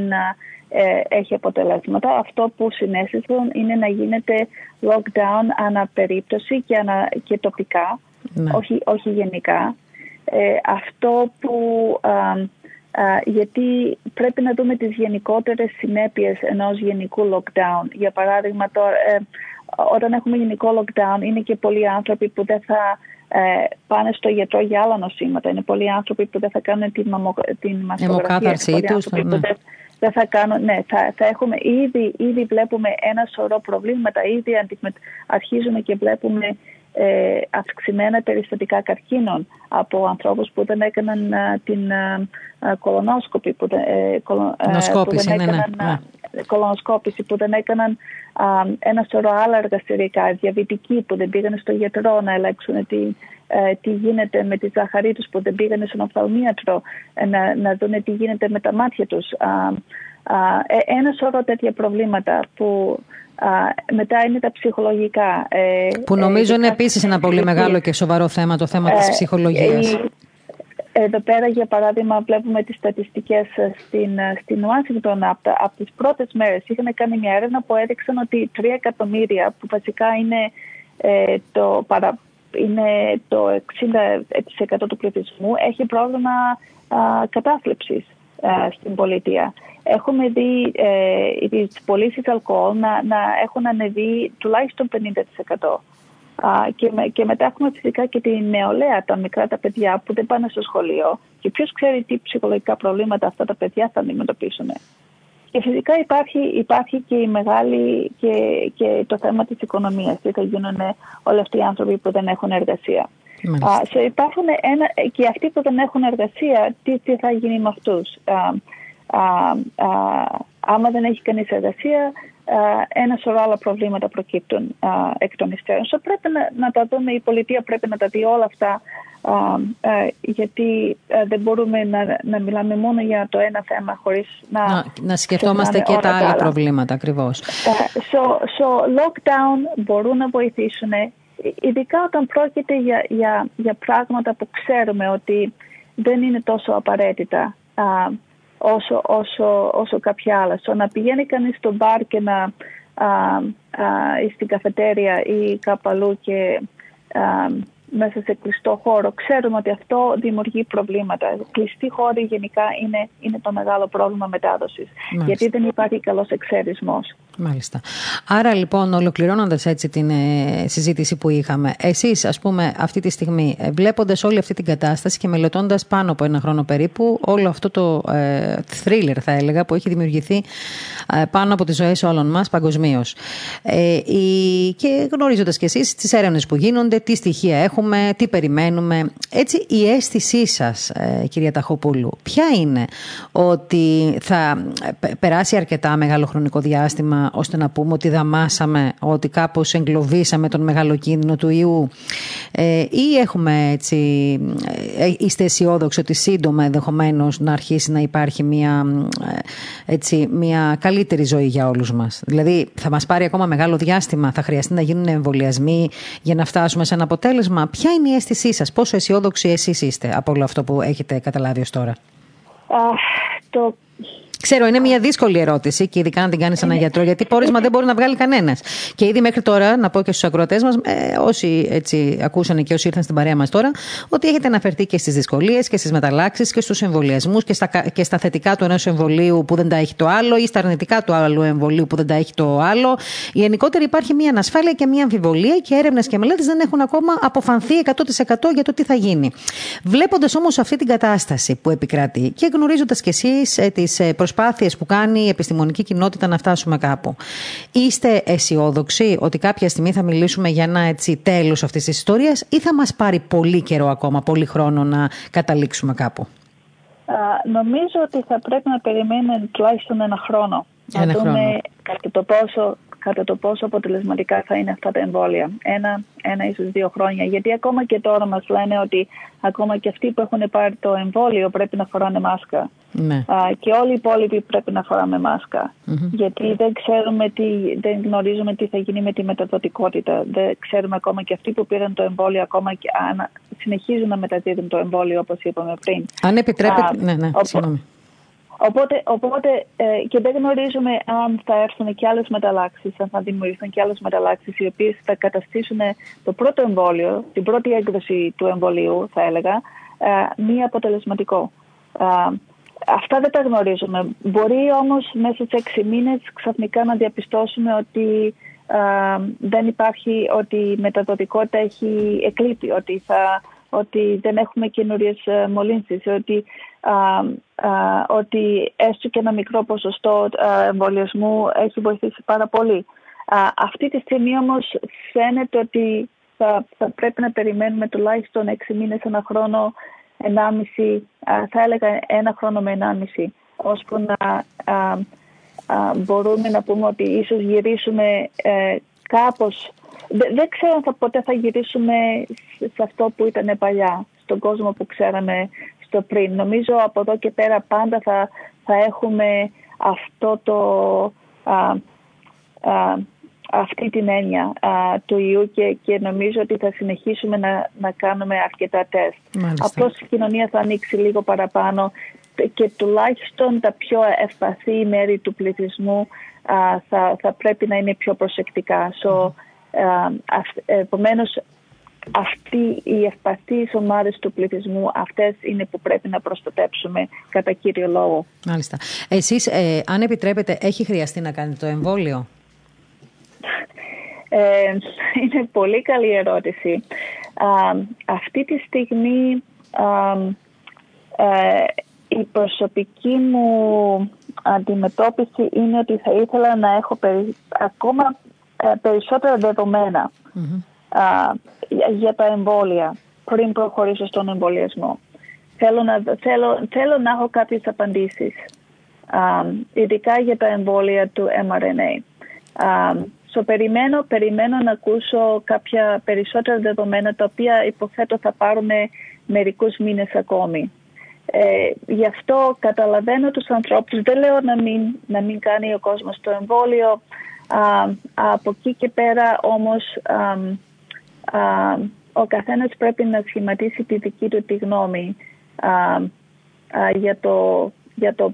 έχει αποτελέσματα. Αυτό που συνέστησαν είναι να γίνεται lockdown αναπερίπτωση και, ανα, και τοπικά, ναι. όχι, όχι γενικά. αυτό που γιατί πρέπει να δούμε τις γενικότερες συνέπειες ενός γενικού lockdown. Για παράδειγμα, ε, όταν έχουμε γενικό lockdown είναι και πολλοί άνθρωποι που δεν θα ε, πάνε στο γιατρό για άλλα νοσήματα. Είναι πολλοί άνθρωποι που δεν θα κάνουν την, μαμο, την μαστογραφία. τους. Ναι. Δεν, θα κάνουν, ναι, θα, θα έχουμε ήδη, ήδη βλέπουμε ένα σωρό προβλήματα, ήδη αρχίζουμε και βλέπουμε ε, αυξημένα περιστατικά καρκίνων από ανθρώπους που δεν έκαναν την κολονόσκοπη, που, δεν, ε, που δεν ναι, ναι, έκαναν ναι. κολονοσκόπηση, που δεν έκαναν ένα σωρό άλλα εργαστηρικά, διαβητικοί που δεν πήγαν στο γιατρό να ελέγξουν τι, ε, τι γίνεται με τη ζάχαρή τους, που δεν πήγαν στον οφθαλμίατρο, ε, να, να δουν τι γίνεται με τα μάτια τους. ένα σωρό τέτοια προβλήματα που μετά είναι τα ψυχολογικά. Ε, που νομίζω είναι επίσης ένα πολύ μεγάλο και σοβαρό θέμα, το θέμα της ψυχολογίας. Εδώ πέρα, για παράδειγμα, βλέπουμε τις στατιστικές στην, στην Ουάσιγκτον από, από τις πρώτες μέρες. Είχαν κάνει μια έρευνα που έδειξαν ότι 3 εκατομμύρια, που βασικά είναι, ε, το, παρα, είναι το 60% του πληθυσμού, έχει πρόβλημα α, κατάθλιψης στην πολιτεία. Έχουμε δει ε, τις πωλήσεις αλκοόλ να, να έχουν ανεβεί τουλάχιστον 50% και, και μετά έχουμε φυσικά και τη νεολαία, τα μικρά τα παιδιά που δεν πάνε στο σχολείο και ποιος ξέρει τι ψυχολογικά προβλήματα αυτά τα παιδιά θα αντιμετωπίσουν. Και φυσικά υπάρχει, υπάρχει και, η μεγάλη, και, και το θέμα της οικονομίας. Τι θα γίνουν όλοι αυτοί οι άνθρωποι που δεν έχουν εργασία. Uh, υπάρχουν ένα, και αυτοί που δεν έχουν εργασία, τι, τι θα γίνει με αυτούς. άμα δεν έχει κανείς εργασία, ένα σωρό άλλα προβλήματα προκύπτουν εκ των υστέρων. So, πρέπει να, να τα δούμε, η πολιτεία πρέπει να τα δει όλα αυτά γιατί δεν μπορούμε να, να μιλάμε μόνο για το ένα θέμα χωρίς να... Να, να σκεφτόμαστε και τα άλλα προβλήματα ακριβώς. So, so, lockdown μπορούν να βοηθήσουν ειδικά όταν πρόκειται για, για, για πράγματα που ξέρουμε ότι δεν είναι τόσο απαραίτητα όσο, όσο, όσο κάποια άλλα. So, να πηγαίνει κανείς στο μπαρ και να α, α, ή στην καφετέρια ή κάπου αλλού και μέσα σε κλειστό χώρο. Ξέρουμε ότι αυτό δημιουργεί προβλήματα. Κλειστή χώρη γενικά είναι, είναι το μεγάλο πρόβλημα μετάδοσης. Γιατί δεν υπάρχει καλός εξαίρεσμό. Μάλιστα. Άρα λοιπόν, ολοκληρώνοντας έτσι την ε, συζήτηση που είχαμε, εσείς, ας πούμε, αυτή τη στιγμή, ε, βλέποντας όλη αυτή την κατάσταση και μελετώντας πάνω από ένα χρόνο περίπου όλο αυτό το ε, thriller, θα έλεγα, που έχει δημιουργηθεί ε, πάνω από τις ζωές όλων μας παγκοσμίως. Ε, και γνωρίζοντας κι εσείς τις έρευνες που γίνονται, τι στοιχεία έχουμε, τι περιμένουμε. Έτσι, η αίσθησή σας, ε, κυρία Ταχοπούλου, ποια είναι ότι θα περάσει αρκετά μεγάλο χρονικό διάστημα ώστε να πούμε ότι δαμάσαμε, ότι κάπως εγκλωβίσαμε τον μεγάλο κίνδυνο του ιού; Ε, ή έχουμε έτσι, ε, είστε αισιόδοξοι ότι σύντομα ενδεχομένως να αρχίσει να υπάρχει μια, ε, έτσι, μια καλύτερη ζωή για όλους μας; Δηλαδή θα μας πάρει ακόμα μεγάλο διάστημα, θα χρειαστεί να γίνουν εμβολιασμοί για να φτάσουμε σε ένα αποτέλεσμα; Ποια είναι η αίσθησή σας, πόσο αισιόδοξοι εσείς είστε από όλο αυτό που έχετε καταλάβει ως τώρα; το Ξέρω, είναι μια δύσκολη ερώτηση και ειδικά να την κάνεις ένα γιατρό, γιατί πόρισμα δεν μπορεί να βγάλει κανένας. Και ήδη μέχρι τώρα, να πω και στους ακροατές μας, ε, όσοι έτσι ακούσαν και όσοι ήρθαν στην παρέα μας τώρα, ότι έχετε αναφερθεί και στις δυσκολίες και στις μεταλλάξεις και στους εμβολιασμούς και στα, και στα θετικά του ενός εμβολίου που δεν τα έχει το άλλο ή στα αρνητικά του άλλου εμβολίου που δεν τα έχει το άλλο. Γενικότερα υπάρχει μια ανασφάλεια και μια αμφιβολία και έρευνες και μελέτες δεν έχουν ακόμα αποφανθεί 100% για το τι θα γίνει. Βλέποντας όμως αυτή την κατάσταση που επικρατεί και γνωρίζοντας κι εσείς ε, τις ε, προσπάθειες που κάνει η επιστημονική κοινότητα να φτάσουμε κάπου, είστε αισιόδοξοι ότι κάποια στιγμή θα μιλήσουμε για ένα έτσι τέλος αυτής της ιστορίας ή θα μας πάρει πολύ καιρό ακόμα, πολύ χρόνο να καταλήξουμε κάπου; νομίζω ότι θα πρέπει να περιμένουμε τουλάχιστον ένα χρόνο. Ένα να χρόνο. δούμε κατά το πόσο κατά το πόσο αποτελεσματικά θα είναι αυτά τα εμβόλια. Ένα, ένα ίσως δύο χρόνια. Γιατί ακόμα και τώρα μας λένε ότι ακόμα και αυτοί που έχουν πάρει το εμβόλιο πρέπει να φοράνε μάσκα. Ναι. Α, και όλοι οι υπόλοιποι πρέπει να φοράμε μάσκα. Γιατί δεν ξέρουμε τι, δεν γνωρίζουμε τι θα γίνει με τη μεταδοτικότητα. Δεν ξέρουμε ακόμα και αυτοί που πήραν το εμβόλιο ακόμα και αν συνεχίζουν να μεταδίδουν το εμβόλιο όπως είπαμε πριν. Αν επιτρέπετε. Α, ναι, ναι, οπό- συγγνώμη. Οπότε, οπότε ε, και δεν γνωρίζουμε αν θα έρθουν και άλλες μεταλλάξεις, αν θα δημιουργηθούν και άλλες μεταλλάξεις οι οποίες θα καταστήσουν το πρώτο εμβόλιο, την πρώτη έκδοση του εμβολίου θα έλεγα, ε, μη αποτελεσματικό. Ε, αυτά δεν τα γνωρίζουμε. Μπορεί όμως μέσα σε έξι μήνες ξαφνικά να διαπιστώσουμε ότι ε, δεν υπάρχει, ότι η μεταδοτικότητα έχει εκλείπει, ότι, θα, ότι δεν έχουμε καινούριες μολύνσεις, ότι, α, α, ότι έστω και ένα μικρό ποσοστό α, εμβολιασμού έχει βοηθήσει πάρα πολύ. Α, αυτή τη στιγμή όμως φαίνεται ότι θα, θα πρέπει να περιμένουμε τουλάχιστον 6 μήνες, ένα χρόνο, 1,5, α, θα έλεγα ένα χρόνο με 1,5, ώσπου να α, α, μπορούμε να πούμε ότι ίσως γυρίσουμε ε, κάπως Δε- δεν ξέρω αν θα, ποτέ θα γυρίσουμε σε- σε αυτό που ήταν παλιά, στον κόσμο που ξέραμε στο πριν. Νομίζω από εδώ και πέρα πάντα θα, θα έχουμε αυτό το, α, α, αυτή την έννοια α, του ιού και, και νομίζω ότι θα συνεχίσουμε να, να κάνουμε αρκετά τεστ. Μάλιστα. Απλώς η κοινωνία θα ανοίξει λίγο παραπάνω και τουλάχιστον τα πιο ευπαθή μέρη του πληθυσμού α, θα, θα πρέπει να είναι πιο προσεκτικά. So, Επομένως, αυτοί οι ευπαθείς ομάδες του πληθυσμού αυτές είναι που πρέπει να προστατέψουμε κατά κύριο λόγο. Μάλιστα. Εσείς, ε, αν επιτρέπετε, έχει χρειαστεί να κάνετε το εμβόλιο; Ε, είναι πολύ καλή ερώτηση. Α, αυτή τη στιγμή α, ε, η προσωπική μου αντιμετώπιση είναι ότι θα ήθελα να έχω περι- ακόμα ε, περισσότερα δεδομένα α, για- για τα εμβόλια πριν προχωρήσω στον εμβολιασμό. Θέλω να, θέλω, θέλω να έχω κάποιες απαντήσεις, α, ειδικά για τα εμβόλια του mRNA. Α, so, περιμένω, περιμένω να ακούσω κάποια περισσότερα δεδομένα τα οποία υποθέτω θα πάρουν μερικούς μήνες ακόμη. Ε, γι' αυτό καταλαβαίνω τους ανθρώπους, δεν λέω να μην, να μην κάνει ο κόσμος το εμβόλιο, Α, από εκεί και πέρα όμως α, α, ο καθένας πρέπει να σχηματίσει τη δική του τη γνώμη α, α, για, το, για το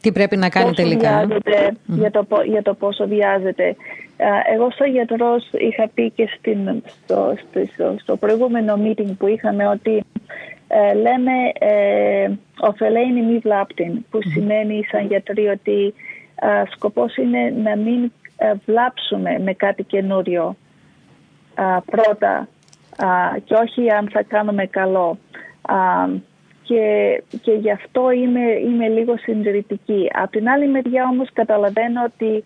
Τι πρέπει να κάνει πόσο τελικά. βιάζεται, για, το, πο- για το πόσο βιάζεται. Α, Εγώ στο γιατρός είχα πει και στην, στο, στο, στο, στο προηγούμενο meeting που είχαμε ότι ε, λέμε ε, ωφελαίνει μη βλάπτην που σημαίνει σαν γιατροί ότι α, σκοπός είναι να μην ε, βλάψουμε με κάτι καινούριο α, πρώτα α, και όχι αν θα κάνουμε καλό. Α, και, και γι' αυτό είμαι, είμαι λίγο συντηρητική. Από την άλλη μεριά όμως καταλαβαίνω ότι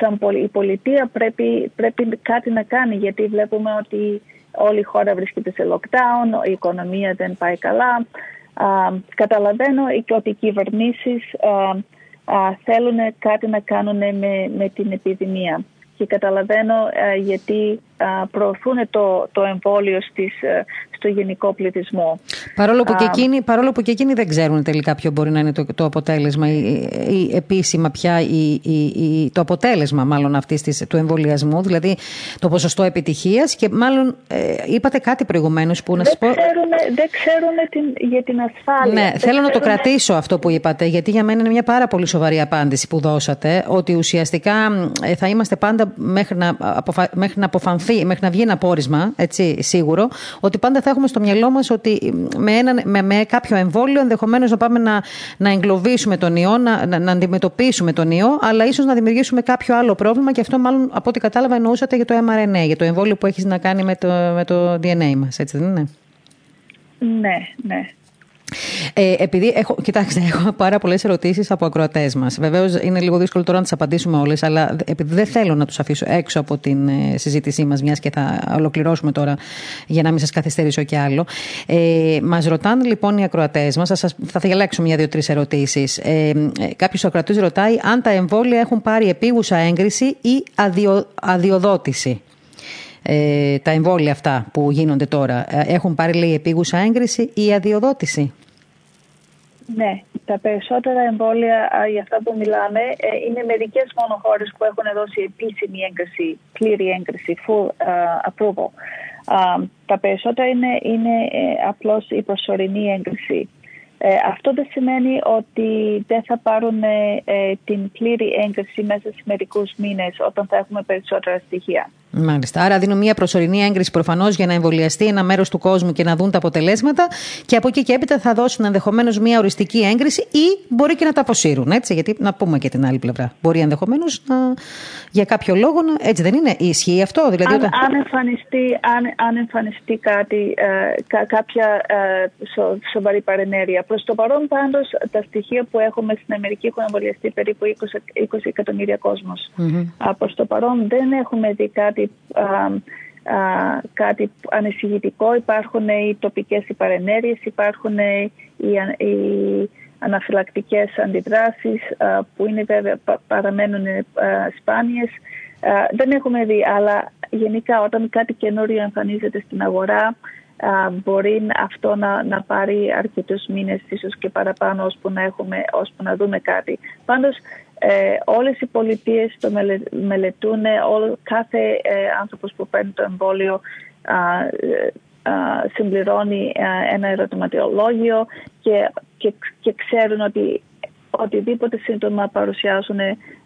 σαν πολι- η πολιτεία πρέπει, πρέπει κάτι να κάνει γιατί βλέπουμε ότι όλη η χώρα βρίσκεται σε lockdown, η οικονομία δεν πάει καλά. Α, καταλαβαίνω και ότι οι κυβερνήσεις α, α, θέλουν κάτι να κάνουν με, με την επιδημία και καταλαβαίνω α, γιατί προωθούν το, το εμβόλιο στις, στο γενικό πληθυσμό. Παρόλο που, και εκείνοι, παρόλο που και εκείνοι δεν ξέρουν τελικά ποιο μπορεί να είναι το, το αποτέλεσμα ή, ή επίσημα πια ή, ή, το αποτέλεσμα μάλλον αυτής του εμβολιασμού, δηλαδή το ποσοστό επιτυχίας και μάλλον ε, είπατε κάτι προηγουμένως που να σας πω... δεν ξέρουν την, για την ασφάλεια. Ναι, θέλω να το κρατήσω αυτό που είπατε γιατί για μένα είναι μια πάρα πολύ σοβαρή απάντηση που δώσατε ότι ουσιαστικά ε, θα είμαστε πάντα μέχρι να, αποφα... μέχρι να αποφανθεί, μέχρι να βγει ένα πόρισμα, έτσι, σίγουρο, ότι πάντα θα έχουμε στο μυαλό μας ότι με, ένα, με, με κάποιο εμβόλιο ενδεχομένως να πάμε να, να εγκλωβίσουμε τον ιό, να, να, να αντιμετωπίσουμε τον ιό, αλλά ίσως να δημιουργήσουμε κάποιο άλλο πρόβλημα και αυτό μάλλον από ό,τι κατάλαβα εννοούσατε για το mRNA, για το εμβόλιο που έχεις να κάνει με το, με το DNA μας, έτσι δεν είναι; Ναι, ναι. Ε, επειδή έχω, κοιτάξτε, έχω πάρα πολλές ερωτήσεις από ακροατές μας. Βεβαίως είναι λίγο δύσκολο τώρα να τις απαντήσουμε όλες, αλλά επειδή δεν θέλω να τους αφήσω έξω από την ε, συζήτησή μας, μιας και θα ολοκληρώσουμε τώρα για να μην σας καθυστερήσω κι άλλο. Ε, μας ρωτάνε λοιπόν οι ακροατές μας, θα, θα διαλέξω μια-δύο-τρεις ερωτήσεις. Ε, ε Κάποιος ακροατής ρωτάει αν τα εμβόλια έχουν πάρει επίγουσα έγκριση ή αδειο, αδειοδότηση. Ε, τα εμβόλια αυτά που γίνονται τώρα ε, έχουν πάρει λέει επίγουσα έγκριση ή αδειοδότηση; Ναι, τα περισσότερα εμβόλια για αυτά που μιλάμε ε, είναι μερικές μόνο χώρες που έχουν δώσει επίσημη έγκριση, πλήρη έγκριση, full approval. Τα περισσότερα είναι, είναι απλώς η προσωρινή έγκριση. αυτό δεν σημαίνει ότι δεν θα πάρουν την πλήρη έγκριση μέσα σε μερικούς μήνες όταν θα έχουμε περισσότερα στοιχεία. Μάλιστα. Άρα δίνουν μια προσωρινή έγκριση προφανώς για να εμβολιαστεί ένα μέρος του κόσμου και να δουν τα αποτελέσματα και από εκεί και έπειτα θα δώσουν ενδεχομένως μια οριστική έγκριση ή μπορεί και να τα αποσύρουν. Έτσι, γιατί να πούμε και την άλλη πλευρά. Μπορεί ενδεχομένως για κάποιο λόγο να. Έτσι δεν είναι. Ισχύει αυτό. Δηλαδή, αν, όταν... αν, εμφανιστεί, αν, αν εμφανιστεί κάτι, ε, κάποια ε, σο, σοβαρή παρενέργεια. Προς το παρόν, πάντως, τα στοιχεία που έχουμε στην Αμερική έχουν εμβολιαστεί περίπου 20, 20 εκατομμύρια κόσμος. Mm-hmm. Προς το παρόν, δεν έχουμε δει κάτι κάτι, ανησυχητικό. Υπάρχουν οι τοπικές υπαρενέργειες, υπάρχουν οι, οι αναφυλακτικές αντιδράσεις που είναι βέβαια παραμένουν σπάνιες. Δεν έχουμε δει, αλλά γενικά όταν κάτι καινούριο εμφανίζεται στην αγορά μπορεί αυτό να, να πάρει αρκετούς μήνες ίσως και παραπάνω ώσπου να, έχουμε, ώσπου να δούμε κάτι. Πάντως ε, όλες οι πολιτείες το μελετούν, κάθε ε, άνθρωπος που παίρνει το εμβόλιο συμπληρώνει ένα ερωτηματολόγιο και, και, και ξέρουν ότι οτιδήποτε σύντομα παρουσιάσουν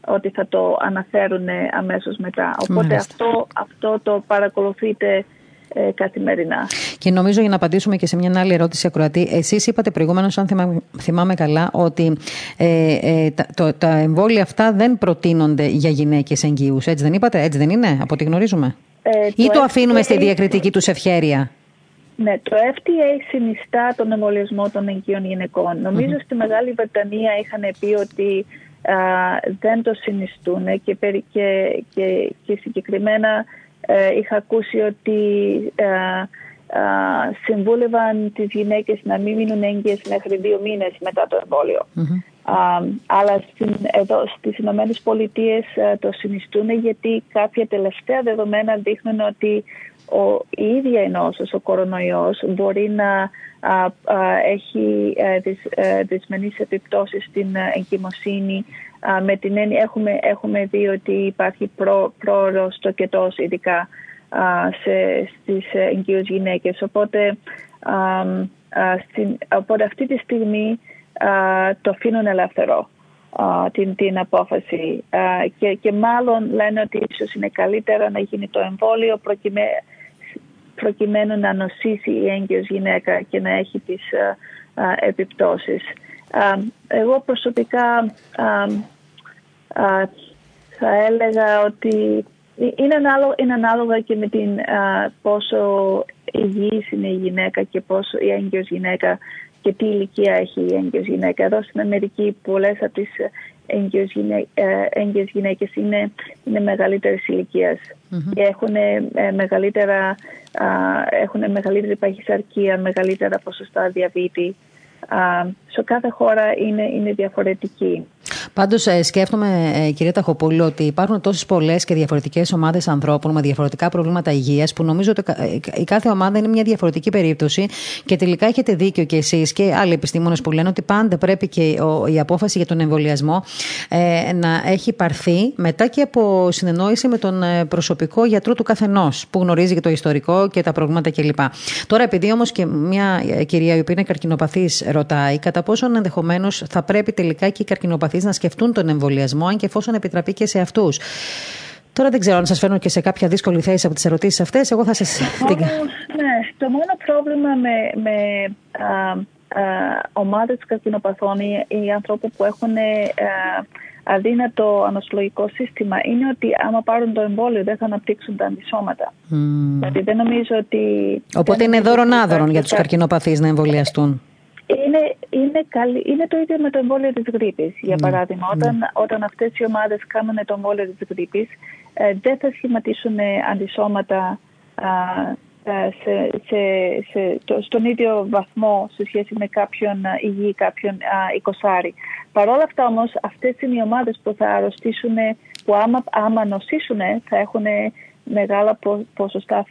ότι θα το αναφέρουν αμέσως μετά. Οπότε αυτό, αυτό το παρακολουθείτε ε, καθημερινά. Και νομίζω για να απαντήσουμε και σε μια άλλη ερώτηση ακροατή, εσείς είπατε προηγούμενω, αν θυμάμαι, καλά, ότι ε, ε, τα, το, τα εμβόλια αυτά δεν προτείνονται για γυναίκες εγγύους. Έτσι δεν είπατε, έτσι δεν είναι, από ό,τι γνωρίζουμε; Ε, Ή το, αφήνουμε στη διακριτική τους ευχέρεια; Ναι, το FDA συνιστά τον εμβολιασμό των εγγύων γυναικών. Νομίζω στη Μεγάλη Βρετανία είχαν πει ότι δεν το συνιστούν και, και, και, και συγκεκριμένα ε, είχα ακούσει ότι ε, ε, συμβούλευαν τις γυναίκες να μην μείνουν έγκυες μέχρι δύο μήνες μετά το εμβολιο αλλά στην, εδώ στις Ηνωμένες Πολιτείες το συνιστούν γιατί κάποια τελευταία δεδομένα δείχνουν ότι ο, η ίδια η νόσος, ο κορονοϊός μπορεί να έχει δυσ, δυσμενείς επιπτώσεις στην εγκυμοσύνη με την έννοια έχουμε, έχουμε δει ότι υπάρχει προ, πρόωρο στο κετός ειδικά σε, στις εγγύους γυναίκες. Οπότε, στην, οπότε αυτή τη στιγμή το αφήνουν ελεύθερο την, την απόφαση και, και μάλλον λένε ότι ίσως είναι καλύτερα να γίνει το εμβόλιο προκειμένου να νοσήσει η έγκυος γυναίκα και να έχει τις επιπτώσεις. Εγώ προσωπικά θα έλεγα ότι είναι ανάλογα, είναι ανάλογα και με την πόσο υγιής είναι η γυναίκα και πόσο η έγκυος γυναίκα και τι ηλικία έχει η έγκυος γυναίκα. Εδώ στην Αμερική πολλές από τις έγκυες γυναίκες, γυναίκες είναι, είναι μεγαλύτερης και έχουν, ε, μεγαλύτερα, έχουν μεγαλύτερη παχυσαρκία, μεγαλύτερα ποσοστά διαβήτη σε κάθε χώρα είναι, είναι διαφορετική. Πάντως, ε, σκέφτομαι, ε, κυρία Ταχοπούλου, ότι υπάρχουν τόσες πολλές και διαφορετικές ομάδες ανθρώπων με διαφορετικά προβλήματα υγείας, που νομίζω ότι η κάθε ομάδα είναι μια διαφορετική περίπτωση. Και τελικά έχετε δίκιο κι εσείς και άλλοι επιστήμονες που λένε ότι πάντα πρέπει και η απόφαση για τον εμβολιασμό ε, να έχει πάρθει μετά και από συνεννόηση με τον προσωπικό γιατρό του καθενός, που γνωρίζει και το ιστορικό και τα προβλήματα κλπ. Τώρα, επειδή όμως και μια κυρία η οποία είναι καρκινοπαθής ρωτάει κατά πόσον ενδεχομένως θα πρέπει τελικά και οι καρκινοπαθείς να σκεφτούν τον εμβολιασμό, αν και εφόσον επιτραπεί και σε αυτούς. Τώρα δεν ξέρω αν σας φέρνω και σε κάποια δύσκολη θέση από τις ερωτήσεις αυτές. Εγώ θα σα. Ναι, το μόνο πρόβλημα με, με ομάδες καρκινοπαθών ή, ή ανθρώπου που έχουν αδύνατο ανοσολογικό σύστημα είναι ότι άμα πάρουν το εμβόλιο δεν θα αναπτύξουν τα αντισώματα. Mm. Δηλαδή δεν νομίζω ότι... Οπότε είναι δώρον άδωρον για τους καρκινοπαθείς να εμβολιαστούν. Είναι, είναι, καλή, είναι το ίδιο με το εμβόλιο της γρήπης, για παράδειγμα. Mm. Όταν, όταν αυτές οι ομάδες κάνουν το εμβόλιο της γρήπης, ε, δεν θα σχηματίσουν αντισώματα ε, σε, σε, σε, το, στον ίδιο βαθμό σε σχέση με κάποιον υγιή, κάποιον εικοσάρι. Παρ' όλα αυτά όμως αυτές είναι οι ομάδες που θα αρρωστήσουν, που άμα, άμα νοσήσουν θα έχουν μεγάλα ποσοστά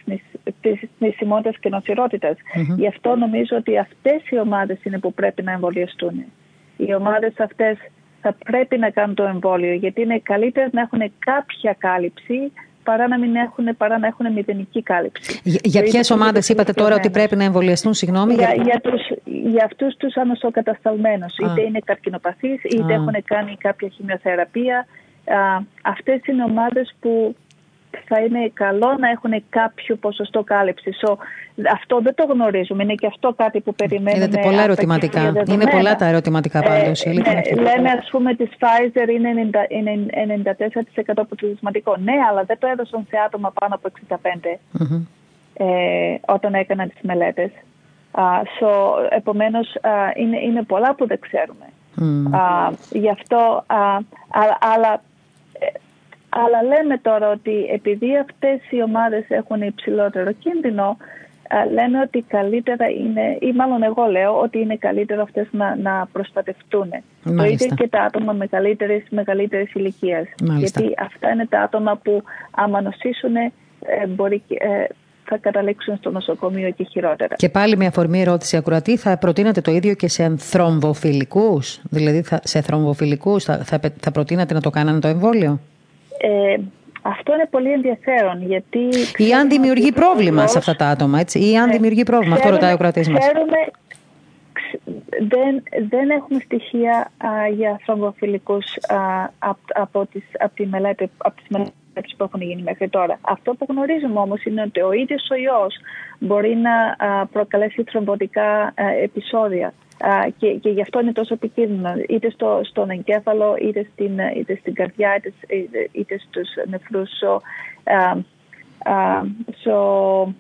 θνησιμότητας και νοσηρότητας. Mm-hmm. Γι' αυτό νομίζω ότι αυτές οι ομάδες είναι που πρέπει να εμβολιαστούν. Οι ομάδες αυτές θα πρέπει να κάνουν το εμβόλιο γιατί είναι καλύτερα να έχουν κάποια κάλυψη παρά να, μην έχουν, παρά να έχουν μηδενική κάλυψη. Για, για ποιες ομάδες είπατε τώρα ότι πρέπει να εμβολιαστούν, συγγνώμη. Για, για, για, τους, για αυτούς τους ανοσοκατασταλμένου. Είτε είναι καρκινοπαθείς, είτε έχουν κάνει κάποια χημειοθεραπεία. Αυτές είναι ομάδες που θα είναι καλό να έχουν κάποιο ποσοστό κάλυψη. So, αυτό δεν το γνωρίζουμε. Είναι και αυτό κάτι που περιμένουμε. Είδατε πολλά ερωτηματικά. Είναι πολλά τα ερωτηματικά πάντως. Ε, ναι, λέμε, ας πούμε, της Pfizer είναι 90, 94% αποτελεσματικό. Ναι, αλλά δεν το έδωσαν σε άτομα πάνω από 65 mm-hmm. ε, όταν έκαναν τις μελέτες. Uh, so, επομένως uh, είναι, είναι πολλά που δεν ξέρουμε. Mm. Uh, γι' αυτό, αλλά αλλά λέμε τώρα ότι επειδή αυτές οι ομάδες έχουν υψηλότερο κίνδυνο, λέμε ότι καλύτερα είναι, ή μάλλον εγώ λέω ότι είναι καλύτερο αυτές να, να προστατευτούν. Το ίδιο και τα άτομα μεγαλύτερης, μεγαλύτερης ηλικίας. Γιατί αυτά είναι τα άτομα που άμα νοσήσουν ε, μπορεί, ε, θα καταλήξουν στο νοσοκομείο και χειρότερα. Και πάλι με αφορμή ερώτηση ακροατή, θα προτείνατε το ίδιο και σε θρομβοφιλικούς, δηλαδή σε θρομβοφιλικούς θα, θα, θα προτείνατε να το κάνανε το εμβόλιο; Ε, αυτό είναι πολύ ενδιαφέρον γιατί... Ή αν δημιουργεί πρόβλημα σε αυτά τα άτομα, έτσι. Ή αν ναι. δημιουργεί πρόβλημα, αυτό ρωτάει ο κρατής μας. Ξέρουμε, δεν, δεν έχουμε στοιχεία για θρομβοφιλικούς από, τις, από, τη μελέτη, από τις μελέτες που έχουν γίνει μέχρι τώρα. Αυτό που γνωρίζουμε όμως είναι ότι ο ίδιος ο ιός μπορεί να προκαλέσει θρομβωτικά επεισόδια και, και γι' αυτό είναι τόσο επικίνδυνο είτε στο, στον εγκέφαλο είτε στην, είτε στην καρδιά είτε, είτε, είτε στους νεφρούς so, so,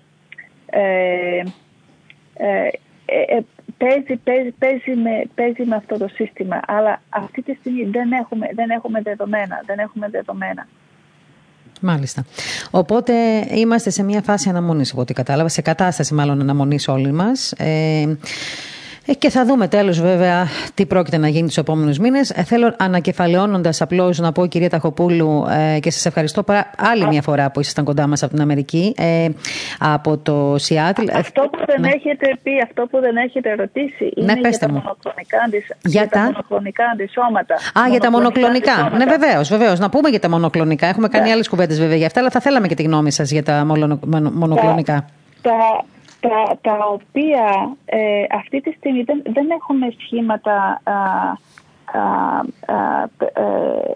ε, ε, ε, παίζει, παίζει, παίζει, με, παίζει με αυτό το σύστημα αλλά αυτή τη στιγμή δεν έχουμε, δεν έχουμε δεδομένα δεν έχουμε δεδομένα Μάλιστα. Οπότε είμαστε σε μια φάση αναμονής από ό,τι κατάλαβα, σε κατάσταση μάλλον αναμονής όλοι μας. Ε, ε, και θα δούμε τέλος, βέβαια, τι πρόκειται να γίνει τους επόμενους μήνες. Ε, θέλω, ανακεφαλαιώνοντας, απλώς να πω, κυρία Ταχοπούλου, ε, και σας ευχαριστώ πάρα άλλη μια φορά που ήσασταν κοντά μας από την Αμερική, ε, από το Σιάτλ. Αυτό που δεν ναι. έχετε πει, αυτό που δεν έχετε ρωτήσει, είναι ναι, για, τα μονοκλονικά για, τα μονοκλονικά αντισώματα. Α, για τα μονοκλονικά. Ναι, βεβαίως, βεβαίως. Να πούμε για τα μονοκλονικά. Έχουμε κάνει ναι. άλλες κουβέντες βέβαια για αυτά, αλλά θα θέλαμε και τη γνώμη σας για τα μονοκλονικά. Τα, τα, τα οποία ε, αυτή τη στιγμή δεν, δεν έχουμε σχήματα α, α, ε,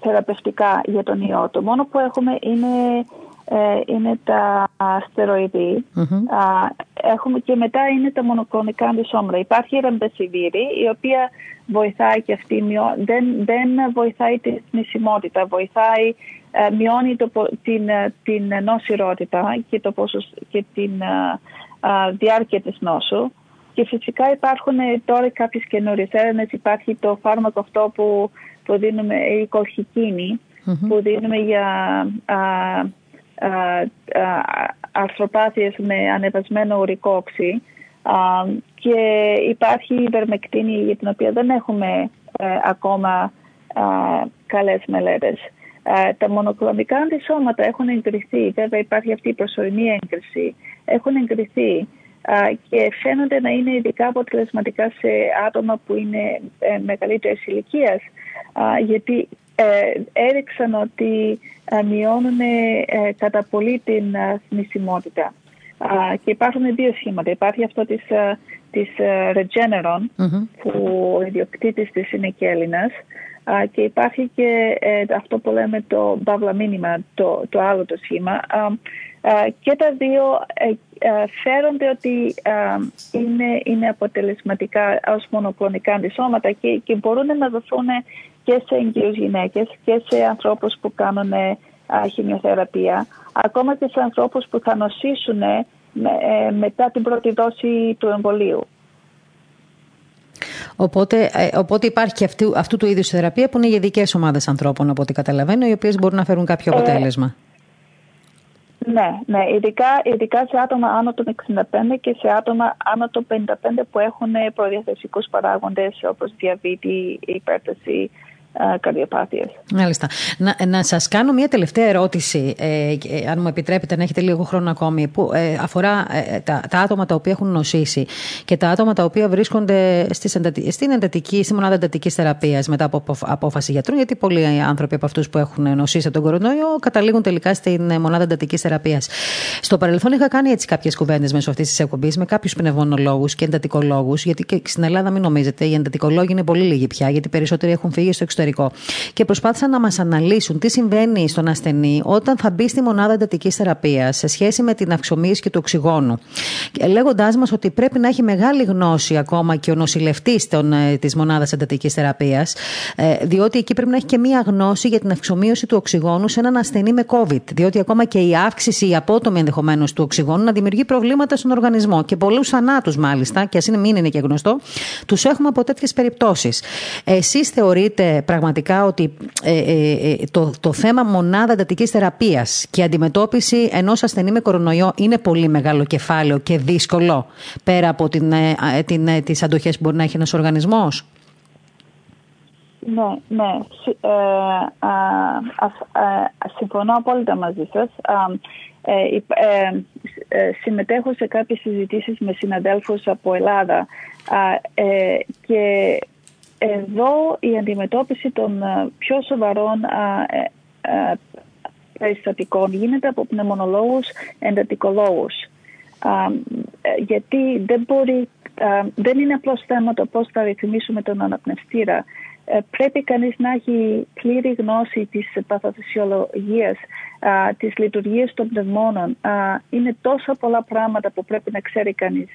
θεραπευτικά για τον ιό. Το μόνο που έχουμε είναι, ε, είναι τα στεροειδή. έχουμε και μετά είναι τα μονοκλονικά αντισώματα. Υπάρχει η ραμπεσιβήρη, η οποία βοηθάει και αυτή, δεν, δεν βοηθάει τη θνησιμότητα, βοηθάει ε, μειώνει το, την, ε, την νοσηρότητα και, το και την ε, διάρκεια της νόσου. Και φυσικά υπάρχουν τώρα κάποιες καινούριες έρευνες. Υπάρχει το φάρμακο αυτό που, που δίνουμε, η κορχικινη που δίνουμε για α, α, αρθροπάθειες με ανεβασμένο ουρικό οξύ. και υπάρχει η υπερμεκτίνη για την οποία δεν έχουμε ακόμα καλές μελέτες. Τα μονοκλονικά αντισώματα έχουν εγκριθεί, βέβαια υπάρχει αυτή η προσωρινή έγκριση, έχουν εγκριθεί. Και φαίνονται να είναι ειδικά αποτελεσματικά σε άτομα που είναι ε, μεγαλύτερης ηλικίας, γιατί ε, έδειξαν ότι μειώνουν ε, κατά πολύ την θνησιμότητα. Και υπάρχουν δύο σχήματα. Υπάρχει αυτό της, της Regeneron, που ο ιδιοκτήτης της είναι και Έλληνας, και υπάρχει και αυτό που λέμε το μπαύλα μήνυμα, το, το άλλο το σχήμα. Και τα δύο ε, φέρονται ότι είναι, είναι αποτελεσματικά ως μονοκλονικά αντισώματα και, και μπορούν να δοθούν και σε εγγύους γυναίκες και σε ανθρώπους που κάνουν χημειοθεραπεία, ακόμα και σε ανθρώπους που θα νοσήσουν ε, μετά την πρώτη δόση του εμβολίου. Οπότε, ε, οπότε υπάρχει και αυτού, αυτού του είδους θεραπεία που είναι για ειδικές ομάδες ανθρώπων, από ό,τι καταλαβαίνω, οι οποίες μπορούν να φέρουν κάποιο αποτέλεσμα. Ναι, ναι, ειδικά, ειδικά σε άτομα άνω των 65 και σε άτομα άνω των 55 που έχουν προδιαθεσικούς παράγοντες όπως διαβήτη, υπέρταση, καρδιοπάθειες. Μάλιστα. Να, να σας κάνω μια τελευταία ερώτηση, ε, αν μου επιτρέπετε να έχετε λίγο χρόνο ακόμη, που ε, αφορά ε, τα, τα άτομα τα οποία έχουν νοσήσει και τα άτομα τα οποία βρίσκονται στις στην εντατική, στη μονάδα εντατικής θεραπείας μετά από απόφαση γιατρού, γιατί πολλοί άνθρωποι από αυτούς που έχουν νοσήσει από τον κορονοϊό καταλήγουν τελικά στην μονάδα εντατικής θεραπείας. Στο παρελθόν είχα κάνει έτσι κάποιες κουβέντες μέσω αυτής της εκπομπής με κάποιους πνευμονολόγους και εντατικολόγους, γιατί και στην Ελλάδα, μην νομίζετε, οι εντατικολόγοι είναι πολύ λίγοι πια, γιατί περισσότεροι έχουν φύγει στο εξωτερικό και προσπάθησαν να μας αναλύσουν τι συμβαίνει στον ασθενή όταν θα μπει στη μονάδα εντατικής θεραπείας σε σχέση με την αυξομοίηση του οξυγόνου. Λέγοντάς μας ότι πρέπει να έχει μεγάλη γνώση ακόμα και ο νοσηλευτής ε, της μονάδας εντατικής θεραπείας, ε, διότι εκεί πρέπει να έχει και μία γνώση για την αυξομοίωση του οξυγόνου σε έναν ασθενή με COVID. Διότι ακόμα και η αύξηση, η απότομη ενδεχομένως του οξυγόνου να δημιουργεί προβλήματα στον οργανισμό. Και πολλούς θανάτους μάλιστα, και ας είναι μην είναι και γνωστό, τους έχουμε από τέτοιες περιπτώσεις. Εσείς θεωρείτε πραγματικά ότι ε, ε, ε, το, το θέμα μονάδα εντατικής θεραπείας και αντιμετώπιση ενός ασθενή με κορονοϊό είναι πολύ μεγάλο κεφάλαιο και δύσκολο πέρα από την, την, τις αντοχές που μπορεί να έχει ένας οργανισμός. Ναι, ναι. συμφωνώ απόλυτα μαζί σας. συμμετέχω σε κάποιες συζητήσεις με συναδέλφους από Ελλάδα και εδώ η αντιμετώπιση των ε, πιο σοβαρών ε, ε, περιστατικών γίνεται από πνευμονολόγους εντατικολόγους. Γιατί δεν, μπορεί, δεν είναι απλώς θέμα το πώς θα ρυθμίσουμε τον αναπνευστήρα. Πρέπει κανείς να έχει πλήρη γνώση της παθοφυσιολογίας, της λειτουργίας των πνευμόνων. Είναι τόσα πολλά πράγματα που πρέπει να ξέρει κανείς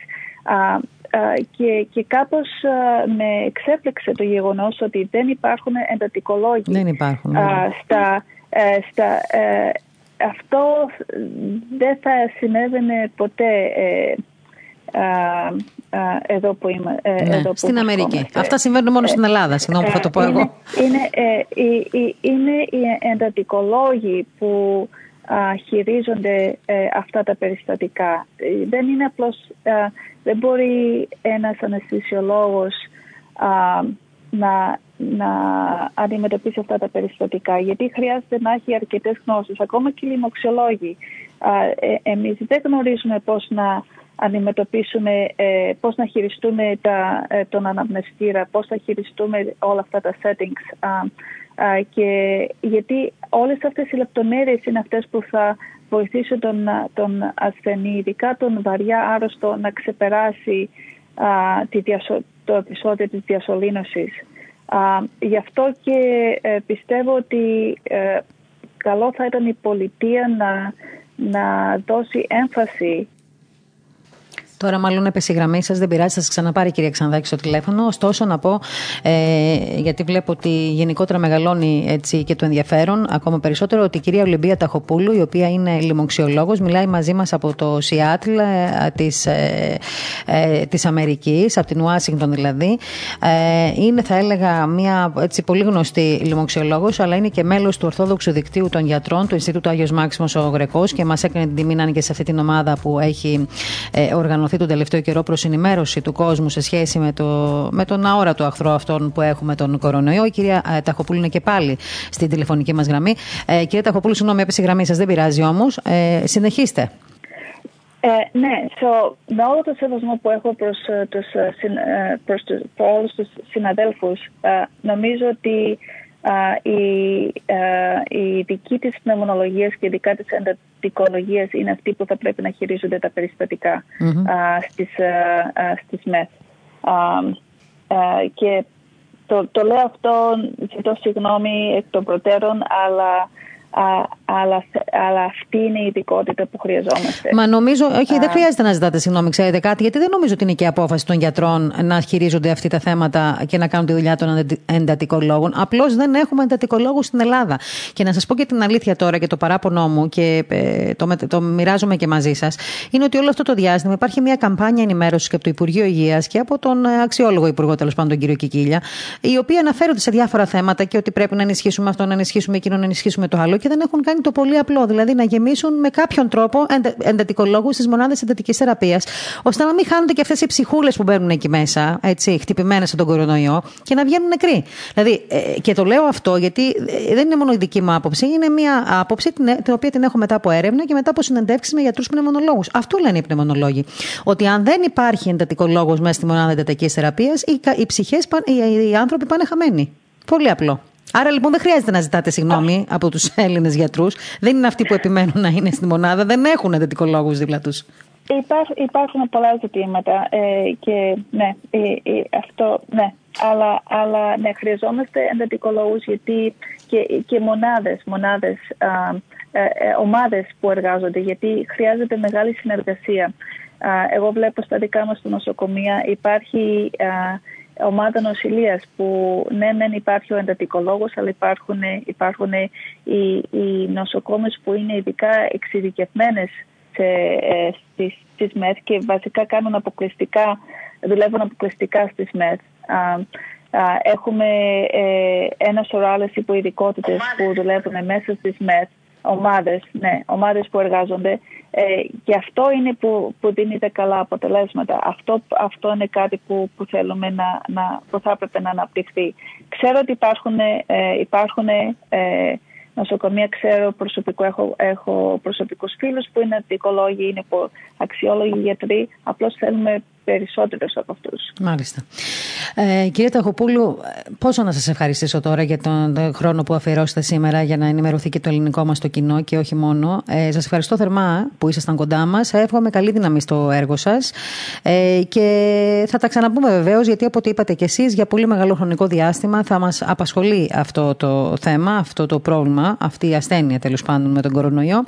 και, και κάπως με εξέπλεξε το γεγονός ότι δεν υπάρχουν εντατικολόγοι. Δεν υπάρχουν. Ναι. στα, ε, στα, ε, αυτό δεν θα συνέβαινε ποτέ ε, εδώ που είμαι. Ναι, εδώ που στην Αμερική. Αυτά συμβαίνουν μόνο στην Ελλάδα, συγγνώμη που θα το πω εγώ. Είναι, είναι, είναι οι εντατικολόγοι που χειρίζονται αυτά τα περιστατικά. Δεν είναι απλώς δεν μπορεί ένας αναισθησιολόγος να, να αντιμετωπίσει αυτά τα περιστατικά γιατί χρειάζεται να έχει αρκετές γνώσεις, ακόμα και οι λοιμοξιολόγοι. Ε, εμείς δεν γνωρίζουμε πώς να αντιμετωπίσουμε, ε, πώς να χειριστούμε τα, ε, τον αναπνευστήρα, πώς θα χειριστούμε όλα αυτά τα settings και γιατί όλες αυτές οι λεπτομέρειες είναι αυτές που θα βοηθήσουν τον, τον ασθενή, ειδικά τον βαριά άρρωστο, να ξεπεράσει τη το επεισόδιο της διασωλήνωσης. γι' αυτό και ε, πιστεύω ότι ε, καλό θα ήταν η πολιτεία να, να δώσει έμφαση Τώρα, μάλλον έπεσε η γραμμή σας, δεν πειράζει, θα σας ξαναπάρει η κυρία Ξανδάκης στο τηλέφωνο. Ωστόσο, να πω, ε, γιατί βλέπω ότι γενικότερα μεγαλώνει έτσι και το ενδιαφέρον ακόμα περισσότερο, ότι η κυρία Ολυμπία Ταχοπούλου, η οποία είναι λοιμοξιολόγος, μιλάει μαζί μας από το Σιάτλ της ε, ε, της Αμερικής, από την Ουάσιγκτον δηλαδή. Ε, είναι, θα έλεγα, μια έτσι, πολύ γνωστή λοιμοξιολόγος, αλλά είναι και μέλος του Ορθόδοξου Δικτύου των Γιατρών του Ινστιτούτου Άγιος Μάξιμος ο Γρεκός και μας έκανε την τιμή να είναι και σε αυτή την ομάδα που έχει ε, οργανώσει οργανωθεί τον τελευταίο καιρό προς ενημέρωση του κόσμου σε σχέση με, το, με τον αόρατο αχθρό αυτόν που έχουμε τον κορονοϊό. Η κυρία ε, Ταχοπούλου είναι και πάλι στην τηλεφωνική μας γραμμή. Ε, κυρία Ταχοπούλου, συγγνώμη, έπεσε η γραμμή σας, δεν πειράζει όμως. Ε, συνεχίστε. Ε, ναι, so, με όλο το σεβασμό που έχω προς, ε, τους, ε, προς, τους, προς όλους τους συναδέλφους, νομίζω ότι η, η δική της πνευμονολογίας και ειδικά της εντατικολογίας είναι αυτοί που θα πρέπει να χειρίζονται τα περιστατικά mm-hmm. στις, στις ΜΕΘ. και το, το λέω αυτό, ζητώ συγγνώμη εκ των προτέρων, αλλά αλλά, αλλά αυτή είναι η ειδικότητα που χρειαζόμαστε. Μα νομίζω, όχι, δεν χρειάζεται να ζητάτε συγγνώμη, ξέρετε κάτι, γιατί δεν νομίζω ότι είναι και η απόφαση των γιατρών να χειρίζονται αυτά τα θέματα και να κάνουν τη δουλειά των εντατικολόγων. Απλώς δεν έχουμε εντατικολόγους στην Ελλάδα. Και να σας πω και την αλήθεια τώρα και το παράπονό μου και ε, το, το μοιράζομαι και μαζί σας, είναι ότι όλο αυτό το διάστημα υπάρχει μια καμπάνια ενημέρωσης και από το Υπουργείο Υγείας και από τον ε, αξιόλογο Υπουργό, τέλος πάντων, τον κύριο Κικίλια, οι οποίοι αναφέρονται σε διάφορα θέματα και ότι πρέπει να ενισχύσουμε αυτό, να ενισχύσουμε εκείνο, να ενισχύσουμε το άλλο και δεν έχουν κάνει το πολύ απλό. Δηλαδή να γεμίσουν με κάποιον τρόπο εντατικολόγους στις μονάδες εντατικής θεραπείας, ώστε να μην χάνονται και αυτές οι ψυχούλες που μπαίνουν εκεί μέσα, έτσι, χτυπημένες από τον κορονοϊό και να βγαίνουν νεκροί. Δηλαδή, ε, και το λέω αυτό γιατί ε, δεν είναι μόνο η δική μου άποψη, είναι μια άποψη την, την οποία την έχω μετά από έρευνα και μετά από συνεντεύξεις με γιατρούς πνευμονολόγους. Αυτό λένε οι πνευμονολόγοι. Ότι αν δεν υπάρχει εντατικολόγος μέσα στη μονάδα εντατικής θεραπείας, οι, οι, ψυχές, οι, οι άνθρωποι πάνε χαμένοι. Πολύ απλό. Άρα λοιπόν δεν χρειάζεται να ζητάτε συγγνώμη από τους Έλληνες γιατρούς. Δεν είναι αυτοί που επιμένουν να είναι στη μονάδα, δεν έχουν εντατικολόγους δίπλα τους. υπάρχουν πολλά ζητήματα ε, και ναι, ε, ε, αυτό, ναι. Αλλά, αλλά ναι, χρειαζόμαστε εντατικολόγους γιατί και, και μονάδες, μονάδες ομάδες που εργάζονται γιατί χρειάζεται μεγάλη συνεργασία. εγώ βλέπω στα δικά μας στο νοσοκομεία υπάρχει ομάδα νοσηλείας που ναι, δεν υπάρχει ο εντατικολόγος, αλλά υπάρχουν, υπάρχουν οι, οι νοσοκόμες που είναι ειδικά εξειδικευμένες σε, ε, στις, στις ΜΕΘ και βασικά κάνουν αποκλειστικά, δουλεύουν αποκλειστικά στις ΜΕΘ. έχουμε ε, ένα σωρό άλλες υποειδικότητες που δουλεύουν μέσα στις ΜΕΘ ομάδες, ναι, ομάδες που εργάζονται ε, και αυτό είναι που, που δίνει τα καλά αποτελέσματα. Αυτό, αυτό είναι κάτι που, που θέλουμε να, να, που θα έπρεπε να αναπτυχθεί. Ξέρω ότι υπάρχουν, ε, υπάρχουν ε, νοσοκομεία, ξέρω προσωπικό, έχω, έχω προσωπικούς φίλους που είναι αντικολόγοι, είναι αξιόλογοι γιατροί, απλώς θέλουμε περισσότερους από αυτούς. Μάλιστα. Ε, κύριε Ταχοπούλου, πόσο να σας ευχαριστήσω τώρα για τον χρόνο που αφιερώσετε σήμερα για να ενημερωθεί και το ελληνικό μας το κοινό και όχι μόνο. Ε, σας ευχαριστώ θερμά που ήσασταν κοντά μας. Εύχομαι καλή δύναμη στο έργο σας ε, και θα τα ξαναπούμε βεβαίως γιατί από ό,τι είπατε κι εσείς για πολύ μεγάλο χρονικό διάστημα θα μας απασχολεί αυτό το θέμα, αυτό το πρόβλημα, αυτή η ασθένεια τέλος πάντων με τον κορονοϊό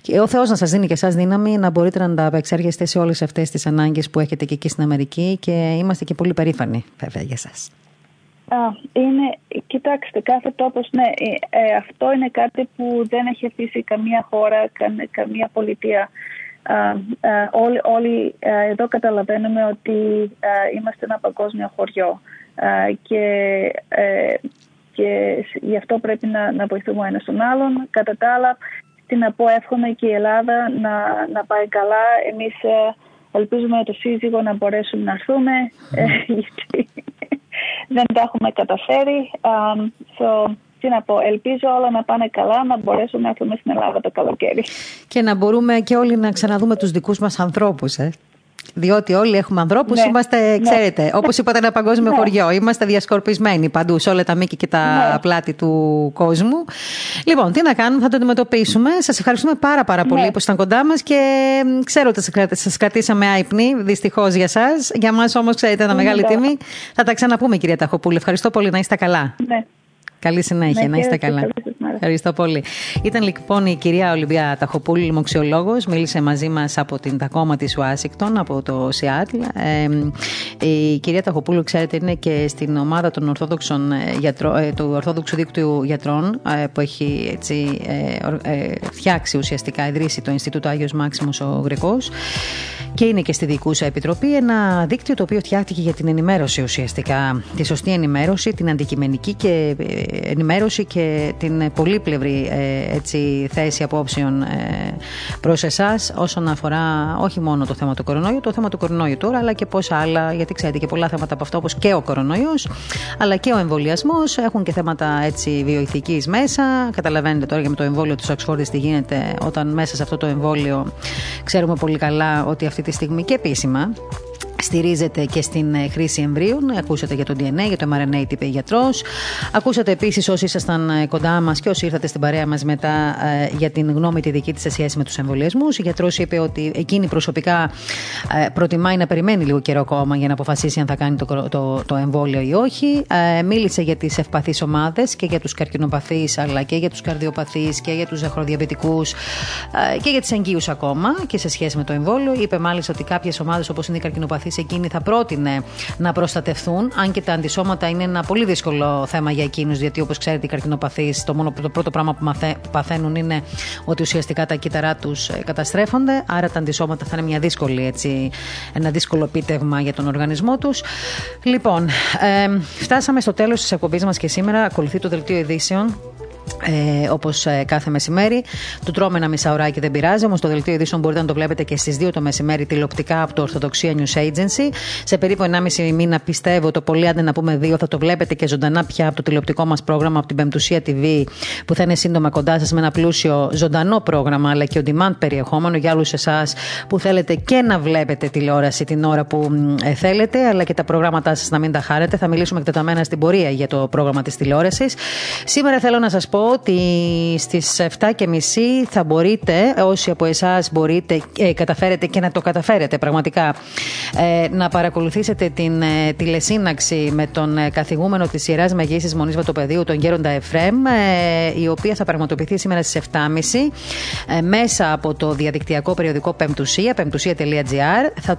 και ο Θεός να σας δίνει και εσάς δύναμη να μπορείτε να ανταπεξέρχεστε σε όλες αυτές τις ανάγκες που έχετε και εκεί στην Αμερική και είμαστε και πολύ περήφανοι βέβαια για σας. Α, είναι, κοιτάξτε, κάθε τόπος, ναι, ε, ε, αυτό είναι κάτι που δεν έχει αφήσει καμία χώρα, καμία πολιτεία. όλοι, όλοι εδώ καταλαβαίνουμε ότι είμαστε ένα παγκόσμιο χωριό και, και γι' αυτό πρέπει να, να βοηθούμε ένας τον άλλον. Κατά τα άλλα, τι να πω, εύχομαι και η Ελλάδα να, να πάει καλά. Εμείς Ελπίζουμε το σύζυγο να μπορέσουμε να έρθουμε, ε, γιατί δεν τα έχουμε καταφέρει. so, τι να πω, ελπίζω όλα να πάνε καλά, να μπορέσουμε να έρθουμε στην Ελλάδα το καλοκαίρι. Και να μπορούμε και όλοι να ξαναδούμε τους δικούς μας ανθρώπους, ε. Διότι όλοι έχουμε ανθρώπους, ναι, είμαστε, ναι. ξέρετε, όπως είπατε, ένα παγκόσμιο ναι. χωριό. Είμαστε διασκορπισμένοι παντού, σε όλα τα μήκη και τα ναι. πλάτη του κόσμου. Λοιπόν, τι να κάνουμε, θα το αντιμετωπίσουμε. Σας ευχαριστούμε πάρα, πάρα πολύ που ήσασταν κοντά μας και ξέρω ότι σας κρατήσαμε άϊπνοι, δυστυχώς για εσά. Για μας όμως, ξέρετε, ένα μεγάλη τιμή. Θα τα ξαναπούμε, κυρία Ταχοπούλη. Ευχαριστώ πολύ, να είστε καλά. Καλή συνέχεια, να είστε καλά. Ευχαριστώ πολύ. Ήταν λοιπόν η κυρία Ολυμπία Ταχοπούλη, λοιμοξιολόγος. Μίλησε μαζί μας από την Τακόμα της Ουάσιγκτον, από το Σιάτλ. Ε, η κυρία Ταχοπούλου, ξέρετε, είναι και στην ομάδα των Ορθόδοξων ε, γιατρό, ε, του Ορθόδοξου Δίκτυου Γιατρών, ε, που έχει έτσι, φτιάξει ουσιαστικά, ιδρύσει το Ινστιτούτο Άγιος Μάξιμο ο Γρηγό. Και είναι και στη δικούσα επιτροπή ένα δίκτυο το οποίο φτιάχτηκε για την ενημέρωση ουσιαστικά. Τη σωστή ενημέρωση, την αντικειμενική και ε, ενημέρωση και την πολύπλευρη ε, έτσι, θέση απόψεων ε, προς εσάς όσον αφορά όχι μόνο το θέμα του κορονοϊού, το θέμα του κορονοϊού τώρα, αλλά και πόσα άλλα, γιατί ξέρετε και πολλά θέματα από αυτό, όπως και ο κορονοϊός, αλλά και ο εμβολιασμός. Έχουν και θέματα έτσι βιοειθικής μέσα. Καταλαβαίνετε τώρα και με το εμβόλιο του Οξφόρδης τι γίνεται όταν μέσα σε αυτό το εμβόλιο ξέρουμε πολύ καλά ότι αυτή τη στιγμή και επίσημα στηρίζεται και στην ε, χρήση εμβρίων. Ακούσατε για το DNA, για το mRNA, τι είπε γιατρός. Ακούσατε επίσης όσοι ήσασταν ε, κοντά μας και όσοι ήρθατε στην παρέα μας μετά ε, για την γνώμη τη δική της σε σχέση με τους εμβολιασμούς. Ο γιατρός είπε ότι εκείνη προσωπικά προτιμάει να περιμένει λίγο καιρό ακόμα για να αποφασίσει αν θα κάνει το, το, το εμβόλιο ή όχι. Μίλησε για τις ευπαθείς ομάδες και για τους καρκινοπαθείς, αλλά και για τους καρδιοπαθείς και για τους ζαχροδιαβητικού και για τις εγγύου ακόμα και σε σχέση με το εμβόλιο. Είπε μάλιστα ότι κάποιες ομάδες όπως είναι οι καρκινοπαθείς εκείνη θα πρότεινε να προστατευθούν, αν και τα αντισώματα είναι ένα πολύ δύσκολο θέμα για εκείνους, γιατί όπως ξέρετε, οι καρκινοπαθείς, το, μόνο, το πρώτο πράγμα που, μαθα, που παθαίνουν είναι ότι ουσιαστικά τα κύτταρά τους ε, καταστρέφονται. Άρα τα αντισώματα θα είναι μια δύσκολη, έτσι, ένα δύσκολο επίτευγμα για τον οργανισμό τους. Λοιπόν, ε, φτάσαμε στο τέλος της εκπομπής μας και σήμερα ακολουθεί το δελτίο ειδήσεων ε, Όπως ε, κάθε μεσημέρι. Του τρώμε ένα μισάωράκι δεν πειράζει. Όμως το δελτίο ειδήσεων μπορείτε να το βλέπετε και στις 2 το μεσημέρι τηλεοπτικά από το Ορθοδοξία News Agency. Σε περίπου 1,5 μήνα πιστεύω το πολύ, άντε να πούμε 2, θα το βλέπετε και ζωντανά πια από το τηλεοπτικό μας πρόγραμμα από την Πεμπτουσία TV που θα είναι σύντομα κοντά σας με ένα πλούσιο ζωντανό πρόγραμμα αλλά και on demand περιεχόμενο για όλους εσάς που θέλετε και να βλέπετε τηλεόραση την ώρα που ε, θέλετε αλλά και τα προγράμματά σας να μην τα χάρετε. Θα μιλήσουμε εκτεταμένα στην πορεία για το πρόγραμμα της τηλεόρασης. Σήμερα θέλω να σας πω ότι στις 7.30 θα μπορείτε, όσοι από εσάς μπορείτε, ε, καταφέρετε και να το καταφέρετε πραγματικά, ε, να παρακολουθήσετε την ε, τηλεσύναξη με τον ε, καθηγούμενο της Ιεράς Μεγήσης Μονής Βατοπεδίου, τον Γέροντα Εφρέμ, ε, η οποία θα πραγματοποιηθεί σήμερα στις 7.30 μέσα από το διαδικτυακό περιοδικό Πεμπτουσία, πεμπτουσία.gr. Θα,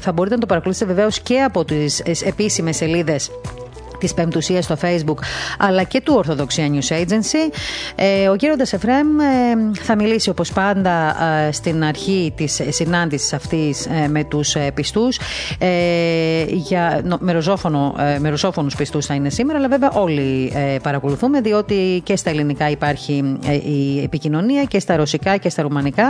θα μπορείτε να το παρακολουθήσετε βεβαίως και από τις επίσημες σελίδες της Πεμπτουσίας στο Facebook αλλά και του Ορθοδοξία News Agency. Ε, ο Γέροντα Εφρέμ ε, θα μιλήσει όπως πάντα ε, στην αρχή της συνάντησης αυτής ε, με τους πιστούς. για με ρωσόφωνου πιστούς θα είναι σήμερα, αλλά βέβαια όλοι παρακολουθούμε διότι και στα ελληνικά υπάρχει η επικοινωνία και στα ρωσικά και στα ρουμανικά.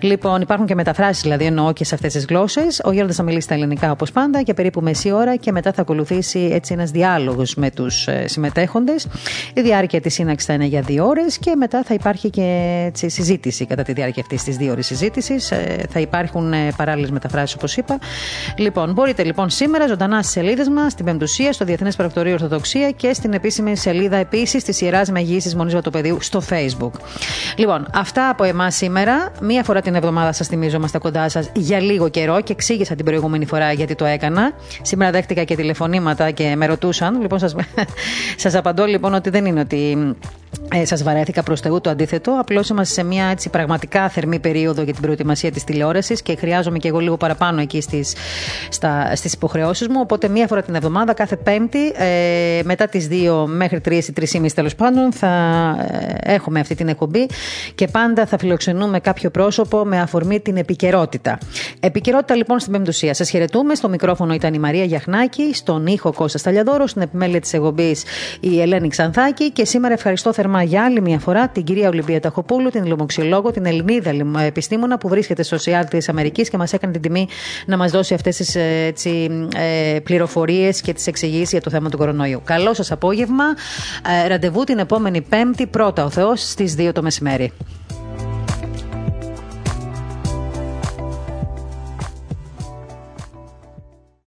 Λοιπόν, υπάρχουν και μεταφράσεις δηλαδή εννοώ και σε αυτές τις γλώσσες. Ο Γέροντας θα μιλήσει στα ελληνικά όπως πάντα και περίπου μεσή ώρα και μετά θα ακολουθήσει έτσι ένας διάλογος διάλογος με τους ε, συμμετέχοντες. Η διάρκεια της σύναξης θα είναι για δύο ώρες και μετά θα υπάρχει και έτσι, συζήτηση κατά τη διάρκεια αυτής της δύο ώρες συζήτησης. Ε, θα υπάρχουν ε, παράλληλες μεταφράσεις, όπως είπα. Λοιπόν, μπορείτε λοιπόν σήμερα ζωντανά στις σελίδες μας, στην Πεμπτουσία, στο Διεθνές Πρακτορείο Ορθοδοξία και στην επίσημη σελίδα επίσης της Ιεράς Μεγήση Μονής Βατοπεδίου στο Facebook. Λοιπόν, αυτά από εμάς σήμερα. Μία φορά την εβδομάδα σας θυμίζω, είμαστε κοντά σας για λίγο καιρό και εξήγησα την προηγούμενη φορά γιατί το έκανα. Σήμερα δέχτηκα και τηλεφωνήματα και με ρωτούσαν Λοιπόν, σας, σας απαντώ λοιπόν ότι δεν είναι ότι ε, σας βαρέθηκα προς Θεού το αντίθετο. Απλώς είμαστε σε μια έτσι, πραγματικά θερμή περίοδο για την προετοιμασία της τηλεόρασης και χρειάζομαι και εγώ λίγο παραπάνω εκεί στις υποχρεώσεις μου. Οπότε μία φορά την εβδομάδα, κάθε Πέμπτη, ε, μετά τις 2 μέχρι 3 ή 3,5 τέλος πάντων, θα ε, έχουμε αυτή την εκπομπή και πάντα θα φιλοξενούμε κάποιο πρόσωπο με αφορμή την επικαιρότητα. Επικαιρότητα λοιπόν στην Πεμπτουσία. Σας χαιρετούμε. Στο μικρόφωνο ήταν η Μαρία Γιαχνάκη, στον ήχο Κώστα Σταλιαδόρος, στην επιμέλεια της εκπομπής η Ελένη Ξανθάκη και σήμερα ευχαριστώ θερμά για άλλη μια φορά την κυρία Ολυμπία Ταχοπούλου, την λοιμοξιολόγο, την Ελληνίδα επιστήμονα που βρίσκεται στο ΣΥΑΛ της Αμερικής και μας έκανε την τιμή να μας δώσει αυτές τις ε, πληροφορίες και τις εξηγήσεις για το θέμα του κορονοϊού. Καλό σας απόγευμα. Ε, ραντεβού την επόμενη Πέμπτη, πρώτα ο Θεός, στις 2 το μεσημέρι.